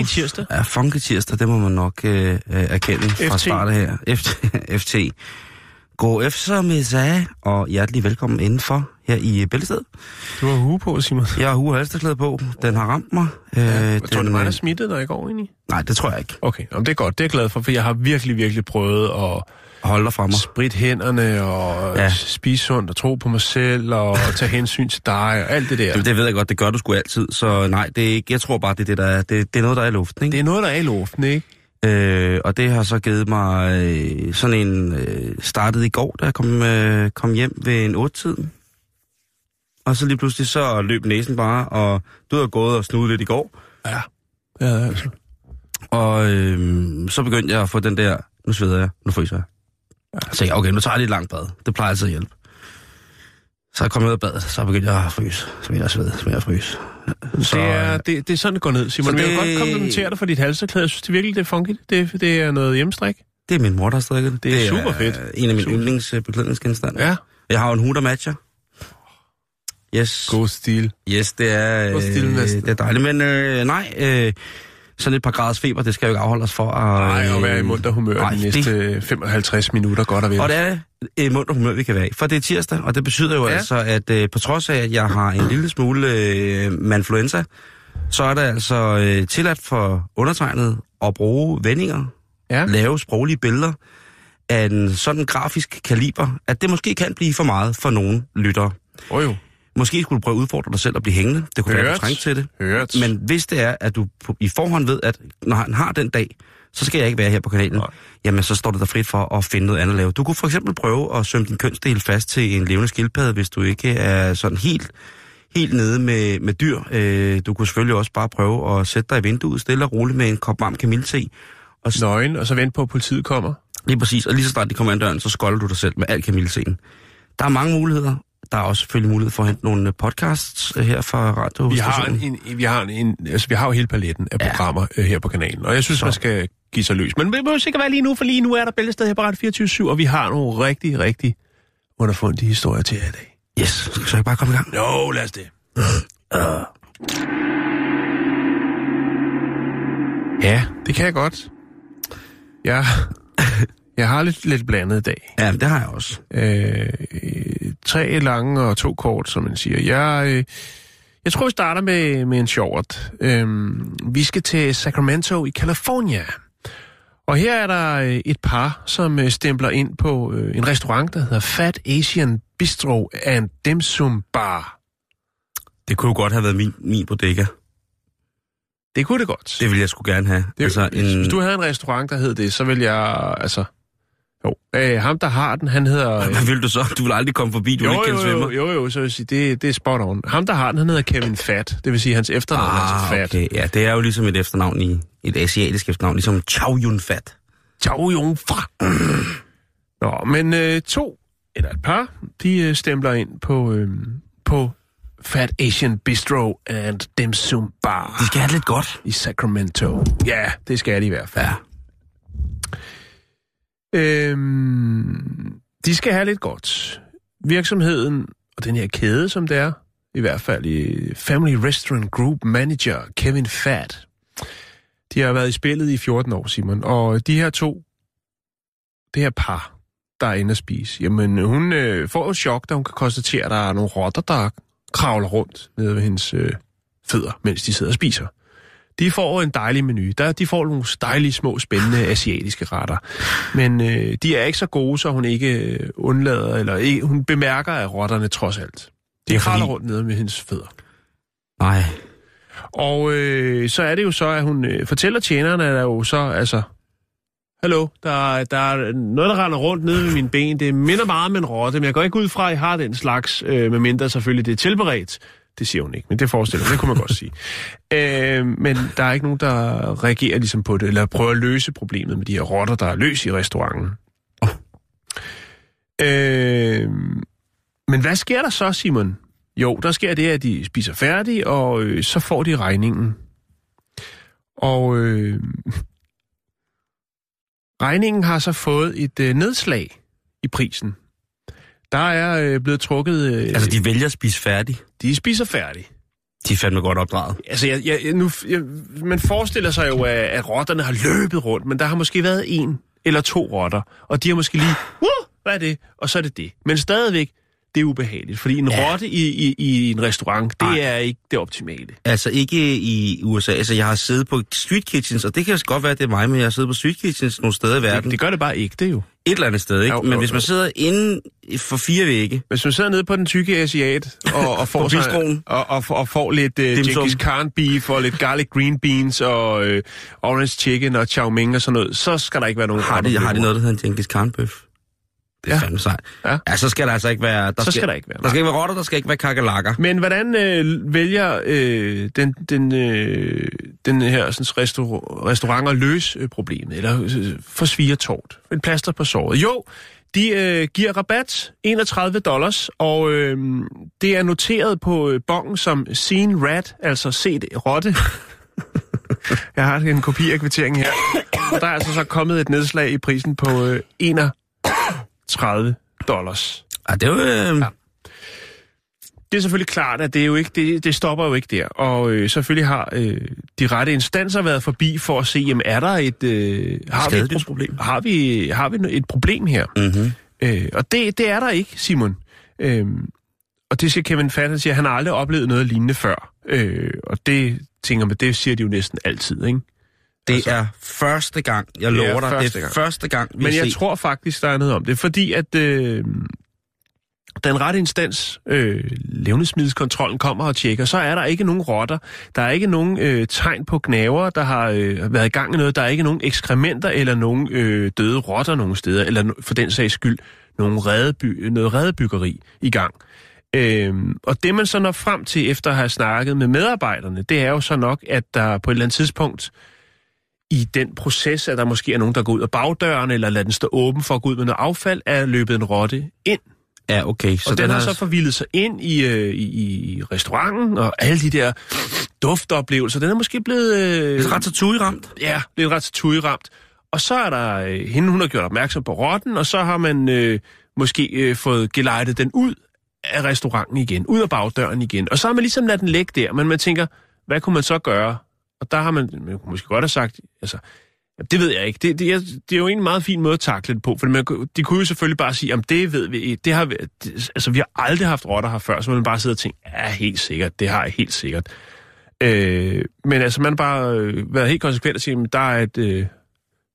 Funky, tirsdag. Ja, funky tirsdag, det må man nok øh, øh, erkende fra FT. starten her. FT. FT. God eftermiddag, og hjertelig velkommen indenfor her i Bæltestedet. Du har hue på, Simon. Jeg har hue halsterklæde på. Den har ramt mig. Øh, Ja, jeg tror, den, det var mig, der øh, smittede dig i går egentlig. Nej, det tror jeg ikke. Okay, jamen, det er godt. Det er jeg glad for, for jeg har virkelig, virkelig prøvet at Hold dig fra mig. spritte hænderne og Ja. spise sundt og tro på mig selv og tage hensyn til dig og alt det der. Det, det ved jeg godt, det gør du sgu altid. Så nej, det er ikke, jeg tror bare, det er, det, der er, det, det er noget, der er i luften. Ikke? Det er noget, der er i luften, ikke? Øh, og det har så givet mig øh, sådan en... Øh, startet i går, da jeg kom, øh, kom hjem ved en 8-tiden. Og så lige pludselig så løb næsen bare, og du har gået og snudet lidt i går. Ja. Ja, altså. Og øh, så begyndte jeg at få den der... Nu sveder jeg, nu fryser jeg. Så jeg, okay, nu tager jeg lige et langt bad. Det plejer altid at hjælpe. Så jeg kom ud af badet, så begyndte jeg at fryse. Så begyndte jeg at svede, så begyndte jeg at fryse. Så, det, er, det, det er sådan, det går ned, Simon. Så det... Jeg vil godt komplimentere dig for dit halserklæde. Jeg synes det virkelig, det er funky. Det, det er noget hjemmestrik. Det er min mor, der har strikket det. Det er super fedt. øh, en af mine yndlingsbeklædningsgenstande. Ja. Jeg har jo en hue, der matcher. Yes. God stil. Yes, det er, God stil, øh, næsten. det er dejligt. Men øh, nej, øh, sådan et par graders feber, det skal jo ikke afholde os for at... Nej, og være i munter humør nej, de næste øh, 55 minutter, godt og vel. Og det er et mundt humør, vi kan være i. For det er tirsdag, og det betyder jo. Ja. altså, at øh, på trods af, at jeg har en lille smule øh, manfluenza, så er det altså øh, tilladt for undertegnet at bruge vendinger, Ja. lave sproglige billeder af en sådan grafisk kaliber, at det måske kan blive for meget for nogle lyttere. Oh, jo. Måske skulle du prøve at udfordre dig selv og blive hængende. Det kunne være, du trængte til det. Hørt. Men hvis det er, at du på, i forhånd ved, at når han har den dag, så skal jeg ikke være her på kanalen, Nej. jamen så står det der frit for at finde noget andet at lave. Du kunne for eksempel prøve at sømme din kønsdel fast til en levende skildpadde, hvis du ikke er sådan helt, helt nede med, med dyr. Øh, du kunne selvfølgelig også bare prøve at sætte dig i vinduet stille og roligt med en kop varm kamillete. Og s- Nøgen, og så vente på, at politiet kommer. lige præcis, og lige så snart de kommer ind døren, så skolder du dig selv med al kamilleten. Der er mange muligheder. Der er også selvfølgelig mulighed for at hente nogle podcasts øh, her fra Radio Vi har, en, en, vi, har en, altså, vi har jo hele paletten af Ja. programmer øh, her på kanalen, og jeg synes, Så. man skal give sig løs. Men det behøver sikkert være lige nu, for lige nu er der bæltested her på Radio 24 og vi har nogle rigtig, rigtig underfundige historier til jer i dag. Yes, skal vi så ikke bare komme i gang? Jo, lad os det. Ja, det kan jeg godt. Jeg, jeg har lidt, lidt blandet i dag. Ja, det har jeg også. Øh, tre lange og to kort, som man siger. Jeg, øh, jeg tror, vi starter med, med en short. Øh, vi skal til Sacramento i California. Og her er der øh, et par, som øh, stempler ind på øh, en restaurant, der hedder Fat Asian Bistro and Dim Sum Bar. Det kunne jo godt have været min, min bodega. Det kunne det godt. Det ville jeg sgu gerne have. Det, altså, en... Hvis du havde en restaurant, der hed det, så vil jeg, altså... Jo, øh, ham der har den, han hedder... Hvad vil du så? Du vil aldrig komme forbi, du jo, ikke kende jo, jo, svømmer. jo, jo, så vil jeg sige, det, det er spot on. Ham, der har den, han hedder Kevin Fat. Det vil sige, hans efternavn er altså Ah, Fat. okay. Ja, det er jo ligesom et efternavn i et asiatisk efternavn, ligesom Chow Yun Fat. Ciao, Jung Fa. Nå, men øh, to, eller et par, de øh, stempler ind på, øh, på Fat Asian Bistro and Dim Sum Bar De skal have lidt godt. i Sacramento. Ja, det skal de i hvert fald. Ja. Øhm, de skal have lidt godt. Virksomheden og den her kæde, som det er, i hvert fald i Family Restaurant Group Manager Kevin Fat. De har været i spillet i 14 år, Simon, og de her to, det her par, der er inde at spise, jamen hun øh, får jo chok, da hun kan konstatere, at der er nogle rotter, der kravler rundt nede ved hendes øh, fødder, mens de sidder og spiser. De får en dejlig menu. Der, de får nogle dejlige, små, spændende asiatiske retter. Men øh, de er ikke så gode, så hun ikke øh, undlader, eller ikke, hun bemærker, at rotterne trods alt. De Det er kravler fordi- rundt nede med hendes fødder. Nej. Og øh, så er det jo så, at hun øh, fortæller tjeneren, at der jo så, altså, hallo, der, er- der er noget, der render rundt nede ved mine ben. Det minder meget om en rotte, men jeg går ikke ud fra, at I har den slags, øh, medmindre selvfølgelig det er tilberedt. Det siger hun ikke, men det forestiller jeg, det kunne man godt sige. Øh, men der er ikke nogen, der reagerer ligesom på det, eller prøver at løse problemet med de her rotter, der er løs i restauranten. Øh, men hvad sker der så, Simon? Jo, der sker det, at de spiser færdig, og øh, så får de regningen. Og øh, regningen har så fået et øh, nedslag i prisen. Der er øh, blevet trukket... Øh, Altså, de vælger at spise færdig. de spiser færdig. De er fandme godt opdraget. Altså, jeg, jeg, nu, jeg, man forestiller sig jo, at, at rotterne har løbet rundt, men der har måske været en eller to rotter, og de har måske lige, uh, hvad er det? Og så er det det. Men stadigvæk, det er ubehageligt, fordi en Ja. rotte i, i, i en restaurant, det Ej. er ikke det optimale. Altså ikke i USA. Altså jeg har siddet på street kitchens, og det kan godt være, at det er mig, men jeg har siddet på street kitchens nogle steder i verden. Det, det gør det bare ikke, det jo. Et eller andet sted, ikke? Jo, Men jo, hvis man sidder inde for fire vægge, Hvis man sidder nede på den tykke asiat og, og, får, sig, og, og, og får lidt uh. Genghis Khan beef og lidt garlic green beans og uh, orange chicken og chow mein og sådan noget, så skal der ikke være nogen har de, har de noget, der hedder en Genghis Khan bøf. Det er Ja. fandme sejt. Ja. ja, så skal der altså ikke være... Der Så skal der ikke være, Der skal ikke være rotter, der skal ikke være kakalakker. Men hvordan øh, vælger øh, den, den, øh, den her sådan, restaur- restaurant at løse øh, problemet, eller øh, forsvire tårt? Et plaster på såret. Jo, de øh, giver rabat, 31 dollars, og øh, det er noteret på øh, bongen som seen rat, altså set rotte. Jeg har en kopi af kvitteringen her. Og der er altså så kommet et nedslag i prisen på øh, 31 dollars. Ja, det er jo... Øh, ja. Det er selvfølgelig klart, at det, er jo ikke, det, det stopper jo ikke der. Og øh, selvfølgelig har øh, de rette instanser været forbi for at se, jamen er der et, øh, har, vi et Skadedysproblem. har, vi, har vi et problem her? Mm-hmm. Øh, og det, det er der ikke, Simon. Øh, og det siger Kevin Fatt, han siger, at han har aldrig oplevet noget lignende før. Øh, og det tænker man, det siger de jo næsten altid, ikke? Det Altså- er første gang, jeg Det er lover dig, første det er gang. første gang, vi Men jeg ser. tror faktisk, der er noget om det, fordi at øh, den rette instans, øh, levnedsmiddelskontrollen, kommer og tjekker, så er der ikke nogen rotter, der er ikke nogen øh, tegn på gnaver, der har øh, været i gang med noget, der er ikke nogen ekskrementer eller nogen øh, døde rotter nogen steder, eller for den sags skyld nogen redeby, noget redebyggeri i gang. Øhm, og det man så når frem til efter at have snakket med medarbejderne, det er jo så nok, at der på et eller andet tidspunkt i den proces, at der måske er nogen, der går ud af bagdøren, eller lader den stå åben for at gå ud med noget affald, er løbet en rotte ind. Ja, okay. Så og den, den har så forvildet sig ind i, øh, i, i restauranten, og alle de der duftoplevelser, den er måske blevet... Øh, Det er ret så ramt. Ja, lidt ret tuderamt. Og så er der øh, hende, hun har gjort opmærksom på rotten, og så har man øh, måske øh, fået gelejtet den ud af restauranten igen, ud af bagdøren igen. Og så har man ligesom ladet den ligge der, men man tænker, hvad kunne man så gøre? Og der har man, man kunne måske godt have sagt, altså, det ved jeg ikke. Det, det, er, det er jo en meget fin måde at takle det på, for man, kunne- de kunne jo selvfølgelig bare sige, om det ved vi ikke. Det har vi, det, altså, vi har aldrig haft rotter her før, så man bare sidder og tænker, ja, helt sikkert, det har jeg helt sikkert. Øh, men altså, man har bare øh, været helt konsekvent og sige, at der er et, øh,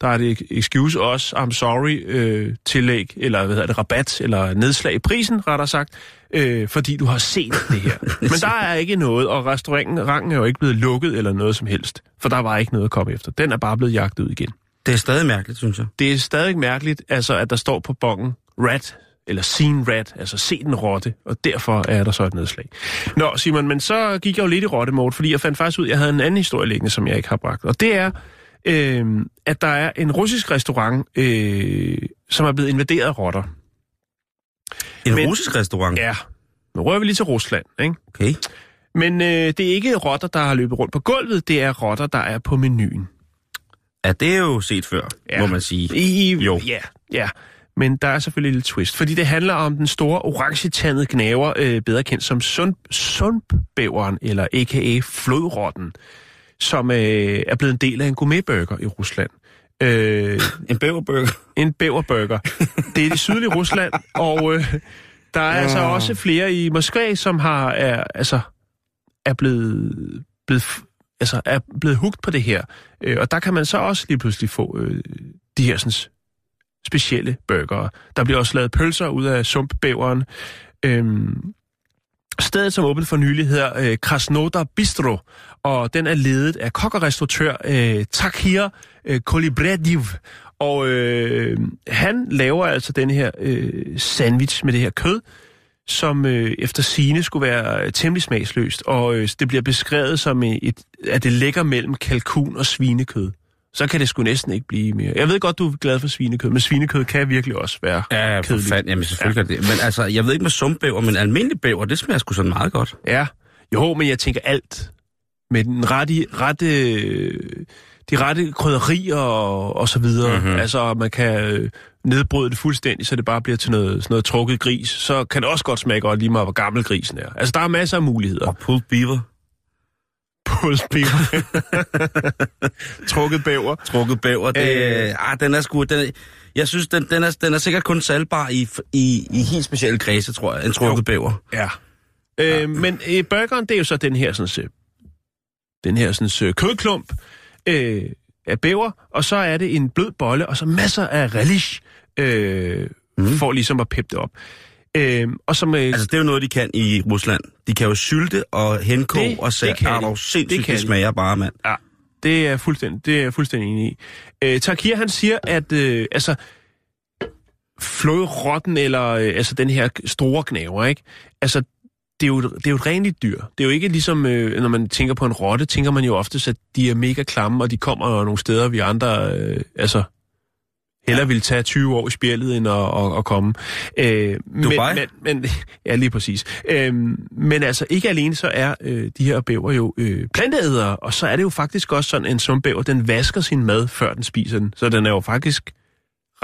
der er et excuse også, I'm sorry, øh, tillæg, eller hvad hedder det, rabat, eller nedslag i prisen, rettere sagt, øh, fordi du har set det her. Men der er ikke noget, og restauranten rangen er jo ikke blevet lukket eller noget som helst, for der var ikke noget at komme efter. Den er bare blevet jagtet ud igen. Det er stadig mærkeligt, synes jeg. Det er stadig mærkeligt, altså, at der står på bongen rat, eller seen rat, altså se den rotte, og derfor er der så et nedslag. Nå, Simon, men så gik jeg jo lidt i rotte fordi jeg fandt faktisk ud, at jeg havde en anden historie liggende, som jeg ikke har bragt. Og det er, øh, at der er en russisk restaurant, øh, som er blevet invaderet af rotter. En Men- russisk restaurant? Ja, nu rører vi lige til Rusland, ikke? Okay. Men øh, det er ikke rotter, der har løbet rundt på gulvet, det er rotter, der er på menuen. Ja, det er jo set før, Ja. må man sige. I, Jo. Ja, ja. Men der er selvfølgelig lille twist, fordi det handler om den store orange gnaver, øh, bedre kendt som sund, sundbæveren, eller a.k.a. flodrotten, som øh, er blevet en del af en gourmetburger i Rusland. Øh, En bæverburger. en bæverburger. Det er det sydlige Rusland, og øh, der er altså Ah. også flere i Moskva, som har er, altså, er blevet, blevet, altså, er blevet hugt på det her. Øh, og der kan man så også lige pludselig få øh, de her sådan, specielle burgere. Der bliver også lavet pølser ud af sumpbæveren. Øhm, Stedet, som åbent for nylig, hedder øh, Krasnodar Bistro, og den er ledet af kok og restauratør øh, Takhir øh, Kolibrediv. Og øh, han laver altså den her øh, sandwich med det her kød, som øh, efter sine skulle være øh, temmelig smagsløst, og øh, det bliver beskrevet som et, et, at det ligger mellem kalkun og svinekød. Så kan det sgu næsten ikke blive mere. Jeg ved godt, du er glad for svinekød, men svinekød kan virkelig også være Ja, kedeligt. fanden. Jamen, selvfølgelig ja. det. Men altså, jeg ved ikke med sumpbæver, men almindelig bæver, det smager sgu sådan meget godt. Ja, jo, men jeg tænker alt. Med den rette, rette, de rette krydderier og, og så videre. Mhm. Mm-hmm. Altså, man kan øh, nedbryde det fuldstændig, så det bare bliver til noget, sådan noget trukket gris. Så kan det også godt smage godt lige meget, hvor gammel grisen er. Altså, der er masser af muligheder. Og pulled beaver. Pulsbæver. trukket bæver. Trukket bæver, det, Øh. ah, den er sgu, den, er- jeg synes, den, den, er, den er sikkert kun salgbar i, i, i helt specielle kredse, tror jeg, en trukket Jo. bæver. Ja. Øh, men øh, burgeren, det er jo så den her sådan, den her sådan, kødklump øh, af bæver, og så er det en blød bolle, og så masser af relish, øh, mm. for ligesom at peppe det op. Øh, og som, øh, Altså, det er jo noget, de kan i Rusland. De kan jo sylte og henkoge Det- og sætte. det kan dog sindssygt, Det kan det de. smager bare, mand. Ja, det er fuldstændig, det er jeg fuldstændig enig i. Øh, Takir, han siger, at øh, altså, flodrotten, eller øh, altså den her store knæver, ikke? Altså, det er, jo, det er jo et renligt dyr. Det er jo ikke ligesom, øh, når man tænker på en rotte, tænker man jo oftest, at de er mega klamme, og de kommer jo nogle steder, vi andre, øh, altså, hellere ville tage 20 år i spjældet, end at, at, at komme. Øh, Dubai? Men, men, men, ja, lige præcis. Øh, men altså, ikke alene så er øh, de her bæver jo øh, planteædere, og så er det jo faktisk også sådan, en sumpbæver, den vasker sin mad, før den spiser den. Så den er jo faktisk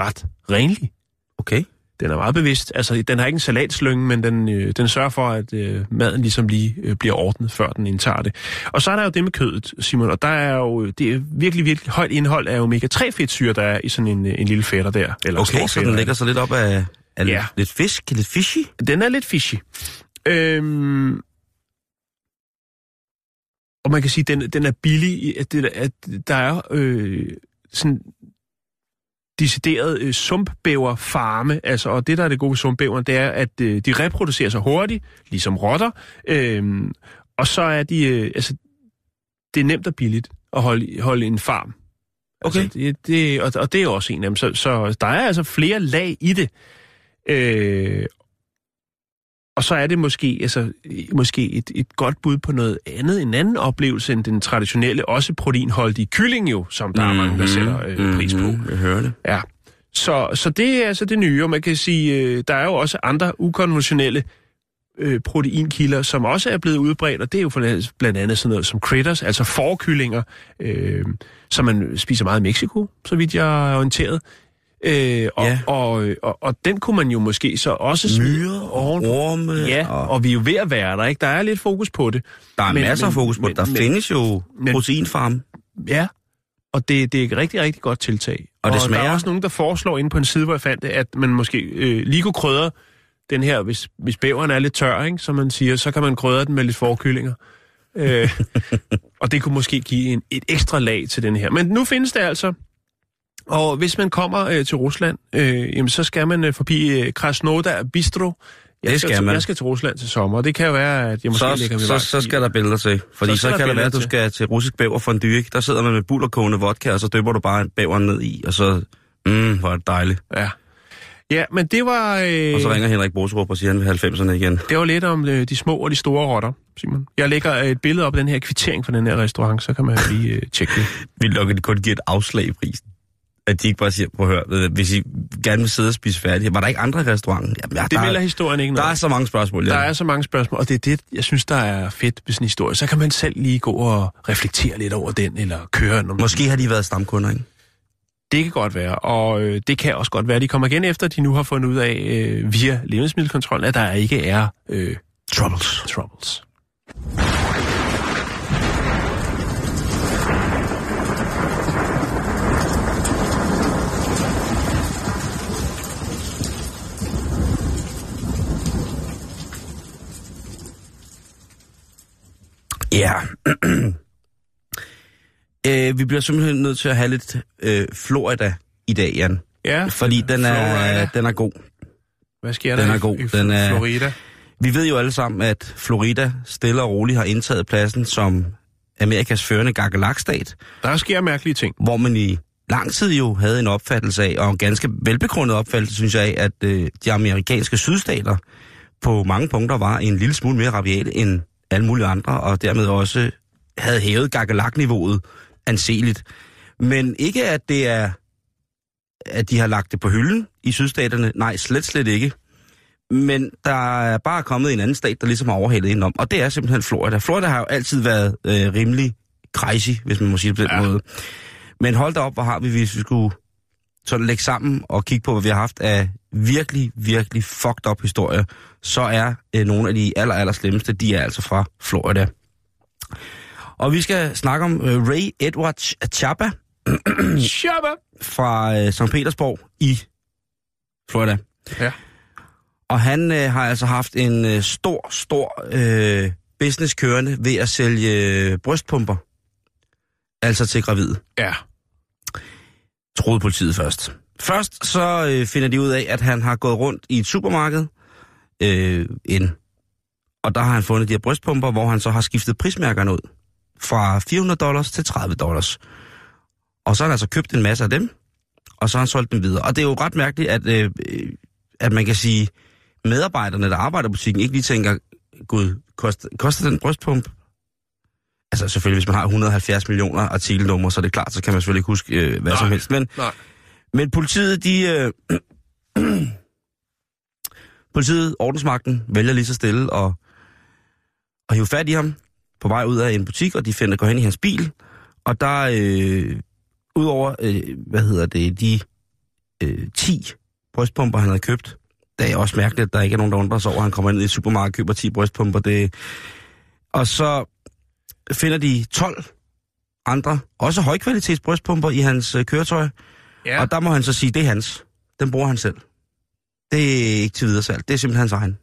ret renlig. Okay. Den er meget bevidst. Altså, den har ikke en salatslynge, men den, øh, den sørger for, at øh, maden ligesom lige øh, bliver ordnet, før den indtager det. Og så er der jo det med kødet, Simon, og der er jo det er virkelig, virkelig højt indhold af omega-3-fedtsyre, der er i sådan en, øh, en lille fætter der. Eller Okay, stor så den fætter. lægger sig lidt op af, af Ja. lidt fisk, lidt fishy. Den er lidt fishy. Øhm, og man kan sige, at den, den er billig, at, det, at der er øh, sådan decideret øh, sumpbæverfarme, altså, og det, der er det gode ved sumpbæveren, det er, at øh, de reproducerer sig hurtigt, ligesom rotter, øh, og så er de, øh, altså, det er nemt og billigt at holde, holde en farm. Okay. Altså, det, det, og, og det er også en af dem, så, så der er altså flere lag i det. Øh, og så er det måske, altså, måske et, et godt bud på noget andet, en anden oplevelse end den traditionelle, også proteinholdige kylling jo, som der mm-hmm. er mange, der sætter øh, pris på. Mhm, Jeg hører det. Ja. Så, så det er altså det nye, og man kan sige, øh, der er jo også andre ukonventionelle øh, proteinkilder, som også er blevet udbredt, og det er jo for- blandt andet sådan noget som critters, altså forkyllinger, øh, som man spiser meget i Mexico, så vidt jeg er orienteret. Øh, og, Ja. og, og, og den kunne man jo måske så også og oven orme. Ja, og og vi er jo ved at være der, ikke? Der er lidt fokus på det. der er men- masser af fokus på det. Der men- findes jo men- proteinfarme. Ja, og det, det er et rigtig, rigtig godt tiltag. Og det der smager? er også nogen, der foreslår inde på en side, hvor jeg fandt det, at man måske øh, lige kunne krydre den her, hvis, hvis bæveren er lidt tør, ikke, som man siger, så kan man krydre den med lidt forkyllinger. øh, og det kunne måske give en, et ekstra lag til den her. Men nu findes det altså, og hvis man kommer øh, til Rusland, øh, jamen, så skal man øh, forbi øh, Krasnodar Bistro. Jeg Det skal til, man. Jeg skal til Rusland til sommer, og det kan jo være, at jeg måske Så, lægger min så, så skal der billeder til. Fordi Så så, skal kan det være, at du billeder skal til russisk bæver for en ikke? Der sidder man med bullerkogende vodka, og så døber du bare bæveren ned i, og så... Mm, hvor er det dejligt. Ja. Ja, men det var... Øh, Og så ringer Henrik Boserup og siger, at han vil have 90'erne igen. Det var lidt om øh, de små og de store rotter, Simon. Jeg lægger et billede op af den her kvittering for den her restaurant, så kan man lige øh, tjekke det. Vi lukker de kun giver et afslag i prisen. At de ikke bare siger, prøv at høre, hvis I gerne vil sidde og spise færdigt, var der ikke andre i restauranten? Jamen, ja, Det der, melder historien ikke der noget. er så mange spørgsmål. Der Ja. er så mange spørgsmål, og det er det, jeg synes, der er fedt ved sådan en historie. Så kan man selv lige gå og reflektere lidt over den, eller køre nogle... Måske har de været stamkunder, ikke? Det kan godt være, og øh, det kan også godt være, at de kommer igen efter, at de nu har fundet ud af øh, via levnedsmiddelkontrollen, at der ikke er øh, Troubles. troubles. Ja. øh, vi bliver simpelthen nødt til at have lidt øh, Florida i dag, Jan. Ja, Fordi den er, Florida. den er god. Hvad sker der den er i- god. i Den er- Florida? Vi ved jo alle sammen, at Florida stille og roligt har indtaget pladsen som Amerikas førende gakkelak-stat, Der sker mærkelige ting. hvor man i lang tid jo havde en opfattelse af, og en ganske velbegrundet opfattelse, synes jeg, at øh, de amerikanske sydstater på mange punkter var en lille smule mere rabiate end alle mulige andre, og dermed også havde hævet gakkelak-niveauet anseligt. Men ikke at det er, at de har lagt det på hylden i sydstaterne. Nej, slet, slet ikke. Men der er bare kommet en anden stat, der ligesom har overhældet indenom, og det er simpelthen Florida. Florida har jo altid været øh, rimelig crazy, hvis man må sige det på den Ja. måde. Men hold da op, hvor har vi, hvis vi skulle sådan lægge sammen og kigge på, hvad vi har haft af virkelig, virkelig fucked up historier, så er øh, nogle af de aller, aller slemmeste, de er altså fra Florida. Og vi skal snakke om øh, Ray Edward Chapa Shabba! fra øh, St. Petersborg i Florida. Ja. Og han øh, har altså haft en øh, stor, stor øh, business kørende ved at sælge øh, brystpumper. Altså til gravide. Ja. troede politiet først. Først så øh, finder de ud af, at han har gået rundt i et supermarked, øh, en, og der har han fundet de her brystpumper, hvor han så har skiftet prismærkerne ud fra 400 dollars til 30 dollars. Og så har han altså købt en masse af dem, og så har han solgt dem videre. Og det er jo ret mærkeligt, at, øh, at man kan sige, medarbejderne, der arbejder i butikken, ikke lige tænker, gud, koster, koster den brystpump Altså selvfølgelig, hvis man har 170 millioner artikelnumre, så er det klart, så kan man selvfølgelig ikke huske øh, hvad Nej. som helst. Men, Nej men politiet, de... Øh, politiet, ordensmagten, vælger lige så stille og, og hive fat i ham på vej ud af en butik, og de finder går hen i hans bil. Og der, øh, udover, øh, hvad hedder det, de øh, 10 brystpumper, han havde købt, det er også mærkeligt, at der ikke er nogen, der undrer sig over, at han kommer ind i supermarkedet og køber 10 brystpumper. Det... Og så finder de 12 andre, også højkvalitets brystpumper i hans øh, køretøj. Ja. Og der må han så sige, det er hans. Den bruger han selv. Det er ikke til videre salg. Det er simpelthen hans egen.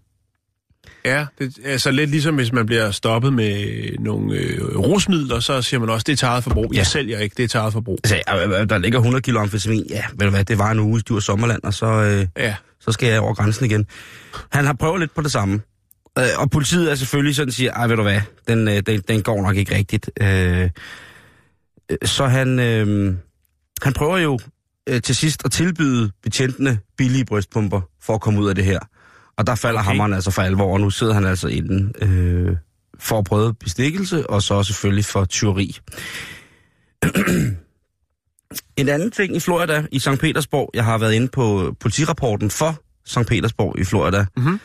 Ja, det er så lidt ligesom hvis man bliver stoppet med nogle øh, rusmidler, så siger man også, det er til eget forbrug. Ja. Jeg sælger ikke, det er til eget forbrug. Altså, øh, øh, der ligger 100 kilo amfetamin. Ja, ved du hvad, det var en uge, du er sommerland, og så, øh, Ja. så skal jeg over grænsen igen. Han har prøvet lidt på det samme. Øh, og politiet er selvfølgelig sådan siger, ej ved du hvad, den, øh, den, den går nok ikke rigtigt. Øh, øh, så han, øh, han prøver jo øh, til sidst at tilbyde betjentene billige brystpumper for at komme ud af det her. Og der falder Okay. hammeren altså for alvor, og nu sidder han altså inden øh, for at prøve bestikkelse, og så selvfølgelig for tyveri. en anden ting i Florida, i St. Petersborg, jeg har været inde på politirapporten for St. Petersborg i Florida. Mhm.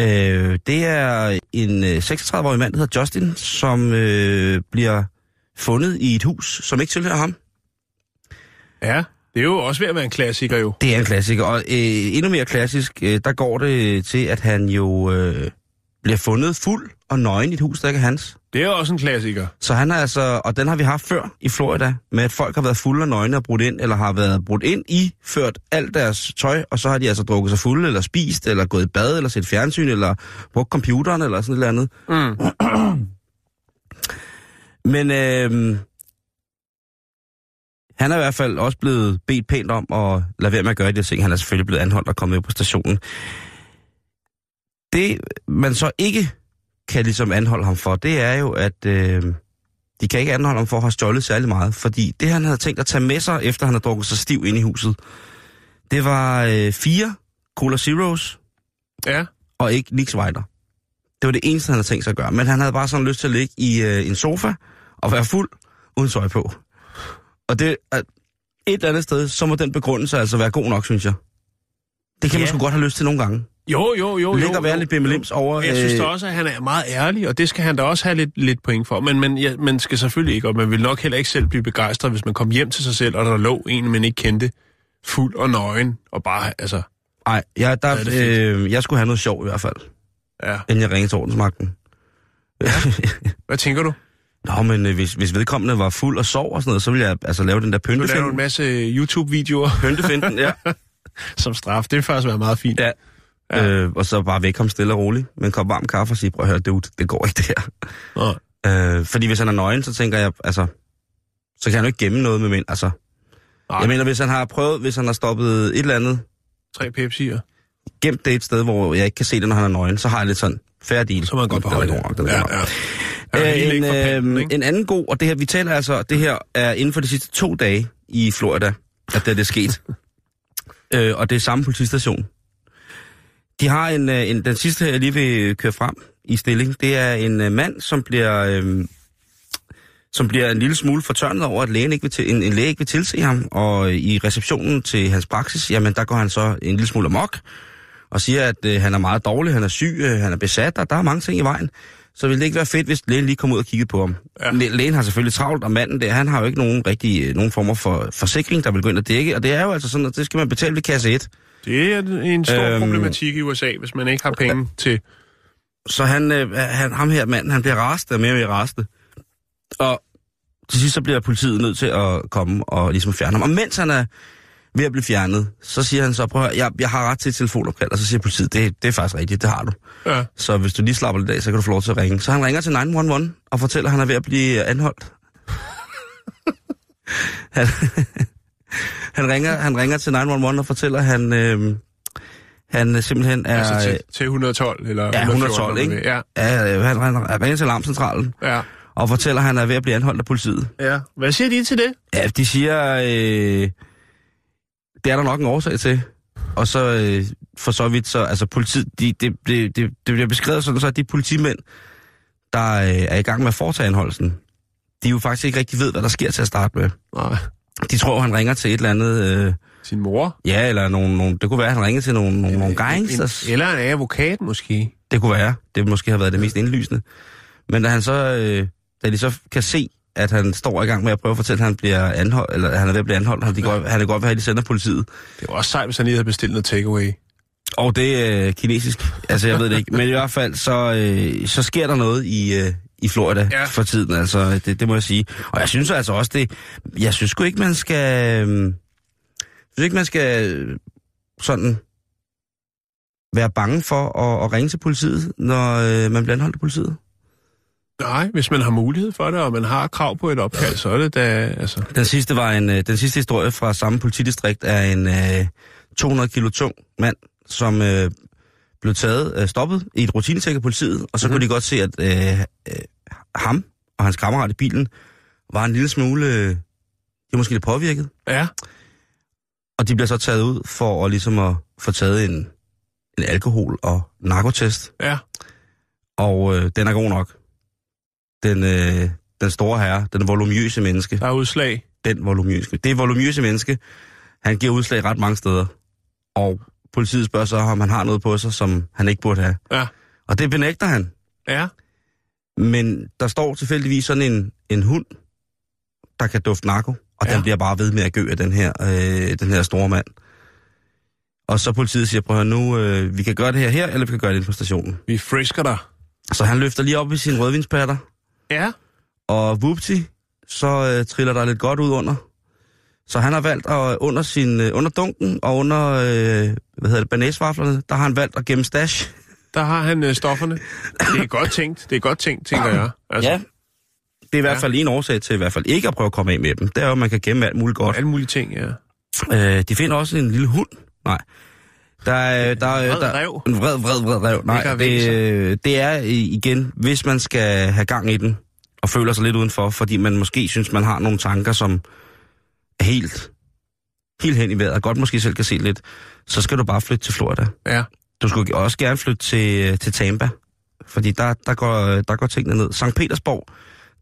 Øh, det er en øh, 36-årig mand, der hedder Justin, som øh, bliver fundet i et hus, som ikke tilhører ham. Ja, det er jo også ved at være en klassiker jo. Det er en klassiker, og øh, endnu mere klassisk, øh, der går det til, at han jo øh, bliver fundet fuld og nøgen i et hus, der ikke er hans. Det er også en klassiker. Så han er altså, og den har vi haft før i Florida, med at folk har været fulde og nøgne og brudt ind, eller har været brudt ind i, ført alt deres tøj, og så har de altså drukket sig fulde, eller spist, eller gået i bad, eller set fjernsyn, eller brugt computeren, eller sådan et eller andet. Mm. Men øh, han er i hvert fald også blevet bedt pænt om at lade være med at gøre de her ting. Han er selvfølgelig blevet anholdt og kommet på stationen. Det, man så ikke kan ligesom anholde ham for, det er jo, at øh, de kan ikke anholde ham for at have stjålet særlig meget. Fordi det, han havde tænkt at tage med sig, efter han havde drukket sig stiv ind i huset, det var øh, fire Cola Zeros Ja, og ikke Nix Weider. Det var det eneste, han havde tænkt sig at gøre. Men han havde bare sådan lyst til at ligge i øh, en sofa og være fuld uden tøj på. Og det er et eller andet sted, så må den begrundelse altså være god nok, synes jeg. Det kan ja. man Ja. sgu godt have lyst til nogle gange. jo, jo, jo. Ligge jo, og være lidt bimelims over... Jeg synes øh, da også, at han er meget ærlig, og det skal han da også have lidt, lidt point for. Men, men ja, man skal selvfølgelig ikke, og man vil nok heller ikke selv blive begejstret, hvis man kom hjem til sig selv, og der lå en, man ikke kendte, fuld og nøgen, og bare, altså, Ej, jeg, der, Ja, er øh, jeg skulle have noget sjov i hvert fald, ja. inden jeg ringede til ordensmagten. Hvad tænker du? Nå, men øh, hvis, hvis vedkommende var fuld og sov og sådan noget, så ville jeg altså lave den der Du laver en pyntefinden. masse YouTube-videoer Pyntefinden, ja. som straf. Det vil faktisk være meget fint. ja. Ja. Øh, og så bare væk ham stille og roligt med en kop varm kaffe og sige, prøv at høre, dude, det går ikke det her. Nå. Øh, fordi hvis han er nøgen, så tænker jeg, altså, så kan han jo ikke gemme noget med mænd. Altså, Nej. jeg mener, hvis han har prøvet, hvis han har stoppet et eller andet, Tre Pepsi'er. gemt det et sted, hvor jeg ikke kan se det, når han er nøgen, så har jeg lidt sådan, færdig. Så man godt er god nok. Ja, Øh, en, øh, ikke? en anden god, og det her, vi taler altså, det her er inden for de sidste to dage i Florida, at det er det sket. øh, og det er samme politistation. De har en, øh, en, den sidste, jeg lige vil køre frem i stilling, det er en mand, som bliver, øh, som bliver en lille smule fortørnet over, at lægen ikke vil til, en, en læge ikke vil tilse ham, og i receptionen til hans praksis, jamen der går han så en lille smule amok, og siger, at øh, han er meget dårlig, han er syg, øh, han er besat, og der er mange ting i vejen. Så ville det ikke være fedt, hvis lægen lige kom ud og kiggede på ham. Ja. Ja. Lægen har selvfølgelig travlt, og manden der, han har jo ikke nogen rigtig, øh, nogen former for forsikring, der vil gå ind og dække, og det er jo altså sådan, at det skal man betale ved kasse 1. Det er en stor Øhm. problematik i USA, hvis man ikke har penge til... Så han, øh, han, ham her manden, han bliver rastet mere og mere rastet. Og til sidst så bliver politiet nødt til at komme og ligesom fjerne ham. Og mens han er ved at blive fjernet, så siger han så, prøv at høre, jeg, jeg har ret til et telefonopkald, og så siger politiet, det, det er faktisk rigtigt, det har du. Ja, Så hvis du lige slapper lidt af, så kan du få lov til at ringe. Så han ringer til 911 og fortæller, at han er ved at blive anholdt. han, han, ringer, han ringer til 911 og fortæller, at han, øh, han simpelthen er... altså til, til 112 eller Ja, 112, ikke? Ja, Ja, han, han, han ringer til alarmcentralen ja. og fortæller, at han er ved at blive anholdt af politiet. ja. Hvad siger de til det? Ja, de siger, øh, det er der nok en årsag til. Og så øh, for så vidt, så altså politiet, de, det, det, det, det bliver beskrevet sådan, så at de politimænd, der øh, er i gang med at foretage anholdelsen, de jo faktisk ikke rigtig ved, hvad der sker til at starte med. Nej. De tror, han ringer til et eller andet, øh, Sin mor? ja, eller nogle, nogle, det kunne være, at han ringer til nogle, nogle, nogle gangsters. Eller en advokat måske. Det kunne være. Det måske har været det mest indlysende. Men da han så, øh, da de så kan se, at han står i gang med at prøve at fortælle, at han bliver anholdt, eller at han er ved at blive anholdt, han, de godt, han er godt ved at de sender politiet. Det var også sejt, hvis han lige havde bestilt noget takeaway. Og det er øh, kinesisk. Altså, jeg ved det ikke. Men i hvert fald, så, øh, så sker der noget i, øh, i Florida Ja. for tiden. Altså, det, det må jeg sige. Og jeg synes altså også, det... Jeg synes sgu ikke, man skal... Øh, synes ikke, man skal øh, sådan være bange for at, at ringe til politiet, når øh, man bliver anholdt af politiet. Nej, hvis man har mulighed for det, og man har krav på et opkald, så er det da... Altså, Den sidste var en, øh, den sidste historie fra samme politidistrikt er en øh, 200 kilo tung mand, som øh, blev taget, øh, stoppet i et rutinetek af politiet, og så mm-hmm. kunne de godt se, at øh, øh, ham og hans kammerat i bilen var en lille smule, øh, de var måske lidt påvirket, ja, og de bliver så taget ud for at, ligesom at få taget en, en alkohol- og narkotest, ja. og øh, den er god nok. Den, øh, den store herre, den voluminøse menneske, Der er udslag. den voluminøse. Det voluminøse menneske, han giver udslag ret mange steder. Og politiet spørger så, om han har noget på sig, som han ikke burde have. Ja. Og det benægter han. Ja, Men der står tilfældigvis sådan en, en hund, der kan dufte narko. Og Ja. den bliver bare ved med at gø af den her, øh, den her store mand. Og så politiet siger, prøv at høre, nu, øh, vi kan gøre det her her, eller vi kan gøre det inde på stationen. vi frisker dig. Så han løfter lige op i sine rødvinspatter, Ja, og vupti, så øh, triller der lidt godt ud under. Så han har valgt at under, sin, øh, under dunken og under øh, hvad hedder det, banæsvaflerne, der har han valgt at gemme stash. der har han øh, stofferne. Det er godt tænkt. Det er godt tænkt, tænker jeg. Altså, Ja. Det er i hvert Ja. fald en årsag til i hvert fald ikke at prøve at komme af med dem. Det er jo, at man kan gemme alt muligt godt. Alle mulige ting, ja. Øh, de finder også en lille hund. Nej. Der er, der, er- Vred der, ræv. En vred, vred, vred rev. Nej, det, øh, det er igen, hvis man skal have gang i den, og føler sig lidt udenfor, fordi man måske synes, man har nogle tanker, som er helt, helt hen i vejret, og godt måske selv kan se lidt, så skal du bare flytte til Florida. Ja. Du skulle også gerne flytte til, til Tampa, fordi der, der, går, der går tingene ned. St. Petersborg,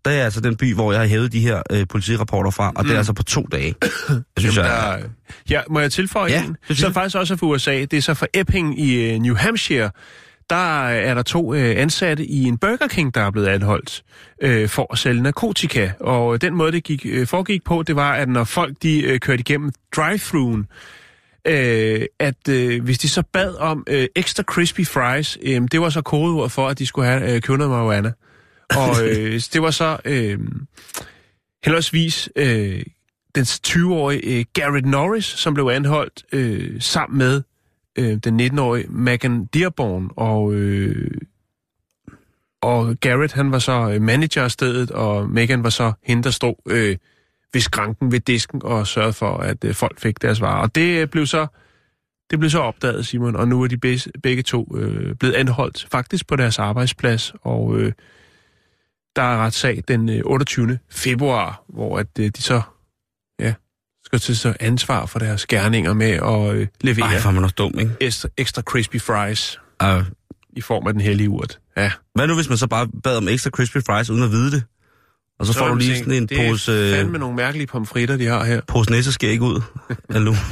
der er altså den by, hvor jeg har hævet de her øh, politirapporter fra, og mm. det er altså på to dage. Jeg synes, Jamen, jeg, der, ja, må jeg tilføje Ja, en? det Så faktisk også fra USA. Det er så fra Epping i øh, New Hampshire. Der er der to øh, ansatte i en Burger King, der er blevet anholdt øh, for at sælge narkotika. Og den måde, det gik, øh, foregik på, det var, at når folk de øh, kørte igennem drive-thruen, øh, at øh, hvis de så bad om øh, extra crispy fries, øh, det var så kodeord for, at de skulle have øh, købe noget marijuana. Og øh, det var så øh, heldigvis øh, den 20-årige øh, Garrett Norris, som blev anholdt øh, sammen med øh, den 19-årige Megan Dearborn. Og, øh, og Garrett, han var så øh, manager af stedet, og Megan var så hende, der stod øh, ved skranken ved disken og sørgede for, at øh, folk fik deres varer. Og det øh, blev så Det blev så opdaget, Simon, og nu er de begge, begge to øh, blevet anholdt faktisk på deres arbejdsplads, og øh, der er retssag den øh, 28. februar, hvor at øh, de så ja, skal til så ansvar for deres gerninger med at øh, levere Ej, er man også dum, ikke? ekstra, ekstra crispy fries Uh, i form af den hellige urt. Ja. hvad nu, hvis man så bare bad om ekstra crispy fries, uden at vide det? Og så, så får du lige sådan en det pose, er øh, fandme nogle mærkelige pomfritter, de har her. pose næseskæg ud. Hallo.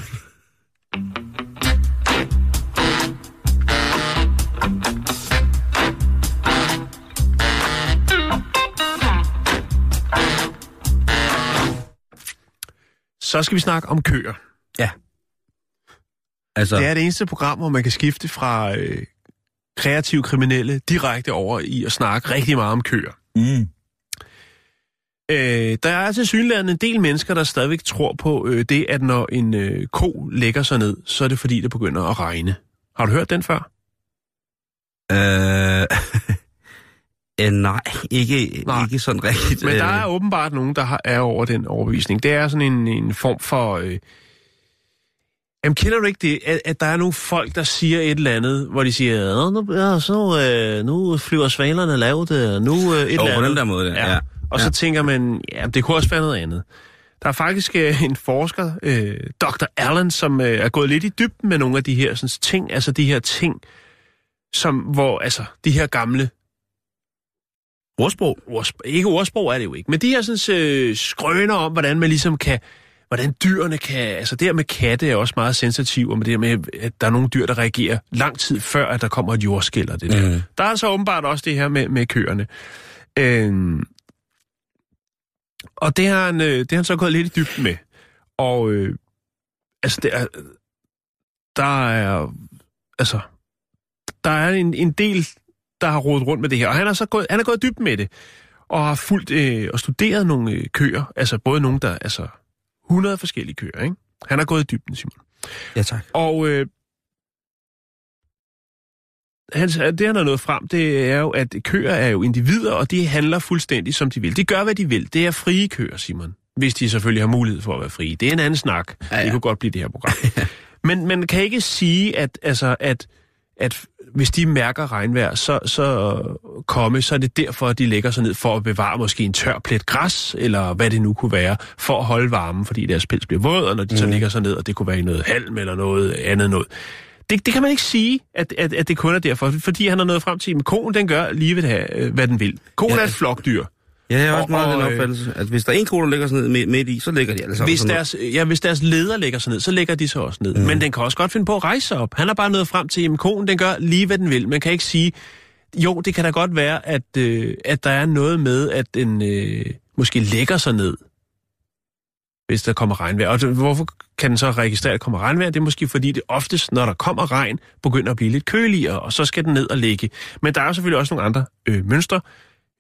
Så skal vi snakke om køer. Ja. Altså, Det er det eneste program, hvor man kan skifte fra øh, kreative kriminelle direkte over i at snakke rigtig meget om køer. Mm. Øh, der er til synligheden en del mennesker, der stadigvæk tror på øh, det, at når en øh, ko lægger sig ned, så er det fordi, det begynder at regne. Har du hørt den før? øh, øh, nej, ikke, Nej. ikke sådan rigtigt. Men der øh, er åbenbart nogen, der er over den overbevisning. Det er sådan en, en form for... Øh, Jamen, kender du ikke det, at, at der er nogle folk, der siger et eller andet, hvor de siger, nu, ja, så, øh, nu flyver svalerne lavt, øh, nu øh, et Jo, eller på andet. den der måde, ja. Ja. ja. Og så Ja. tænker man, ja, det kunne også være noget andet. Der er faktisk øh, en forsker, øh, Dr. Allen, som øh, er gået lidt i dybden med nogle af de her sådan, ting, altså de her ting, som, hvor, altså, de her gamle Ordsprog. ordsprog, ikke ordsprog er det jo ikke, men de her sådan, øh, skrøner om, hvordan man ligesom kan, hvordan dyrene kan, altså det her med katte er også meget sensitiv, og med det her med, at der er nogle dyr, der reagerer lang tid før, at der kommer et jordskæld og det der. Mhm. Der er så åbenbart også det her med, med køerne. Øhm, og det har, han, øh, det har han så gået lidt i dybden med. Og øh, altså, det er, der er, altså, der er en, en del, der har rodet rundt med det her. Og han er så gået, han er gået dybden med det. Og har fulgt øh, og studeret nogle øh, køer. Altså både nogle, der, altså 100 forskellige køer, ikke? Han har gået i dybden, Simon. Ja, tak. Og øh, han, det, han har nået frem, det er jo, at køer er jo individer, og de handler fuldstændig, som de vil. De gør, hvad de vil. Det er frie køer, Simon. Hvis de selvfølgelig har mulighed for at være frie. Det er en anden snak. Ja. ja. Det kunne godt blive det her program. Men man kan ikke sige, at, altså, at, at hvis de mærker regnvejr, så, så komme, så er det derfor, at de lægger sig ned for at bevare måske en tør plet græs, eller hvad det nu kunne være, for at holde varmen, fordi deres pels bliver våd, og når de mm. så ligger sig ned, og det kunne være i noget halm eller noget andet noget. Det, det kan man ikke sige, at, at, at det kun er derfor, fordi han har nået frem til, at konen den gør lige ved det her, øh, hvad den vil. Konen Ja. er et flokdyr. Ja, jeg har også Og- meget den og, øh, opfattelse, at hvis der er en kone, der ligger sådan ned midt, midt i, så ligger de alle sammen Hvis deres, ja, hvis deres leder lægger sig ned, så lægger de sig også ned. Mm. Men den kan også godt finde på at rejse sig op. Han har bare nået frem til, at konen den gør lige, hvad den vil. Man kan ikke sige, jo, det kan da godt være, at, øh, at der er noget med, at den øh, måske lægger sig ned, hvis der kommer regnvejr. Og det, hvorfor kan den så registrere, at der kommer regnvejr? Det er måske fordi, det oftest, når der kommer regn, begynder at blive lidt køligere, og så skal den ned og ligge. Men der er jo selvfølgelig også nogle andre øh, mønstre.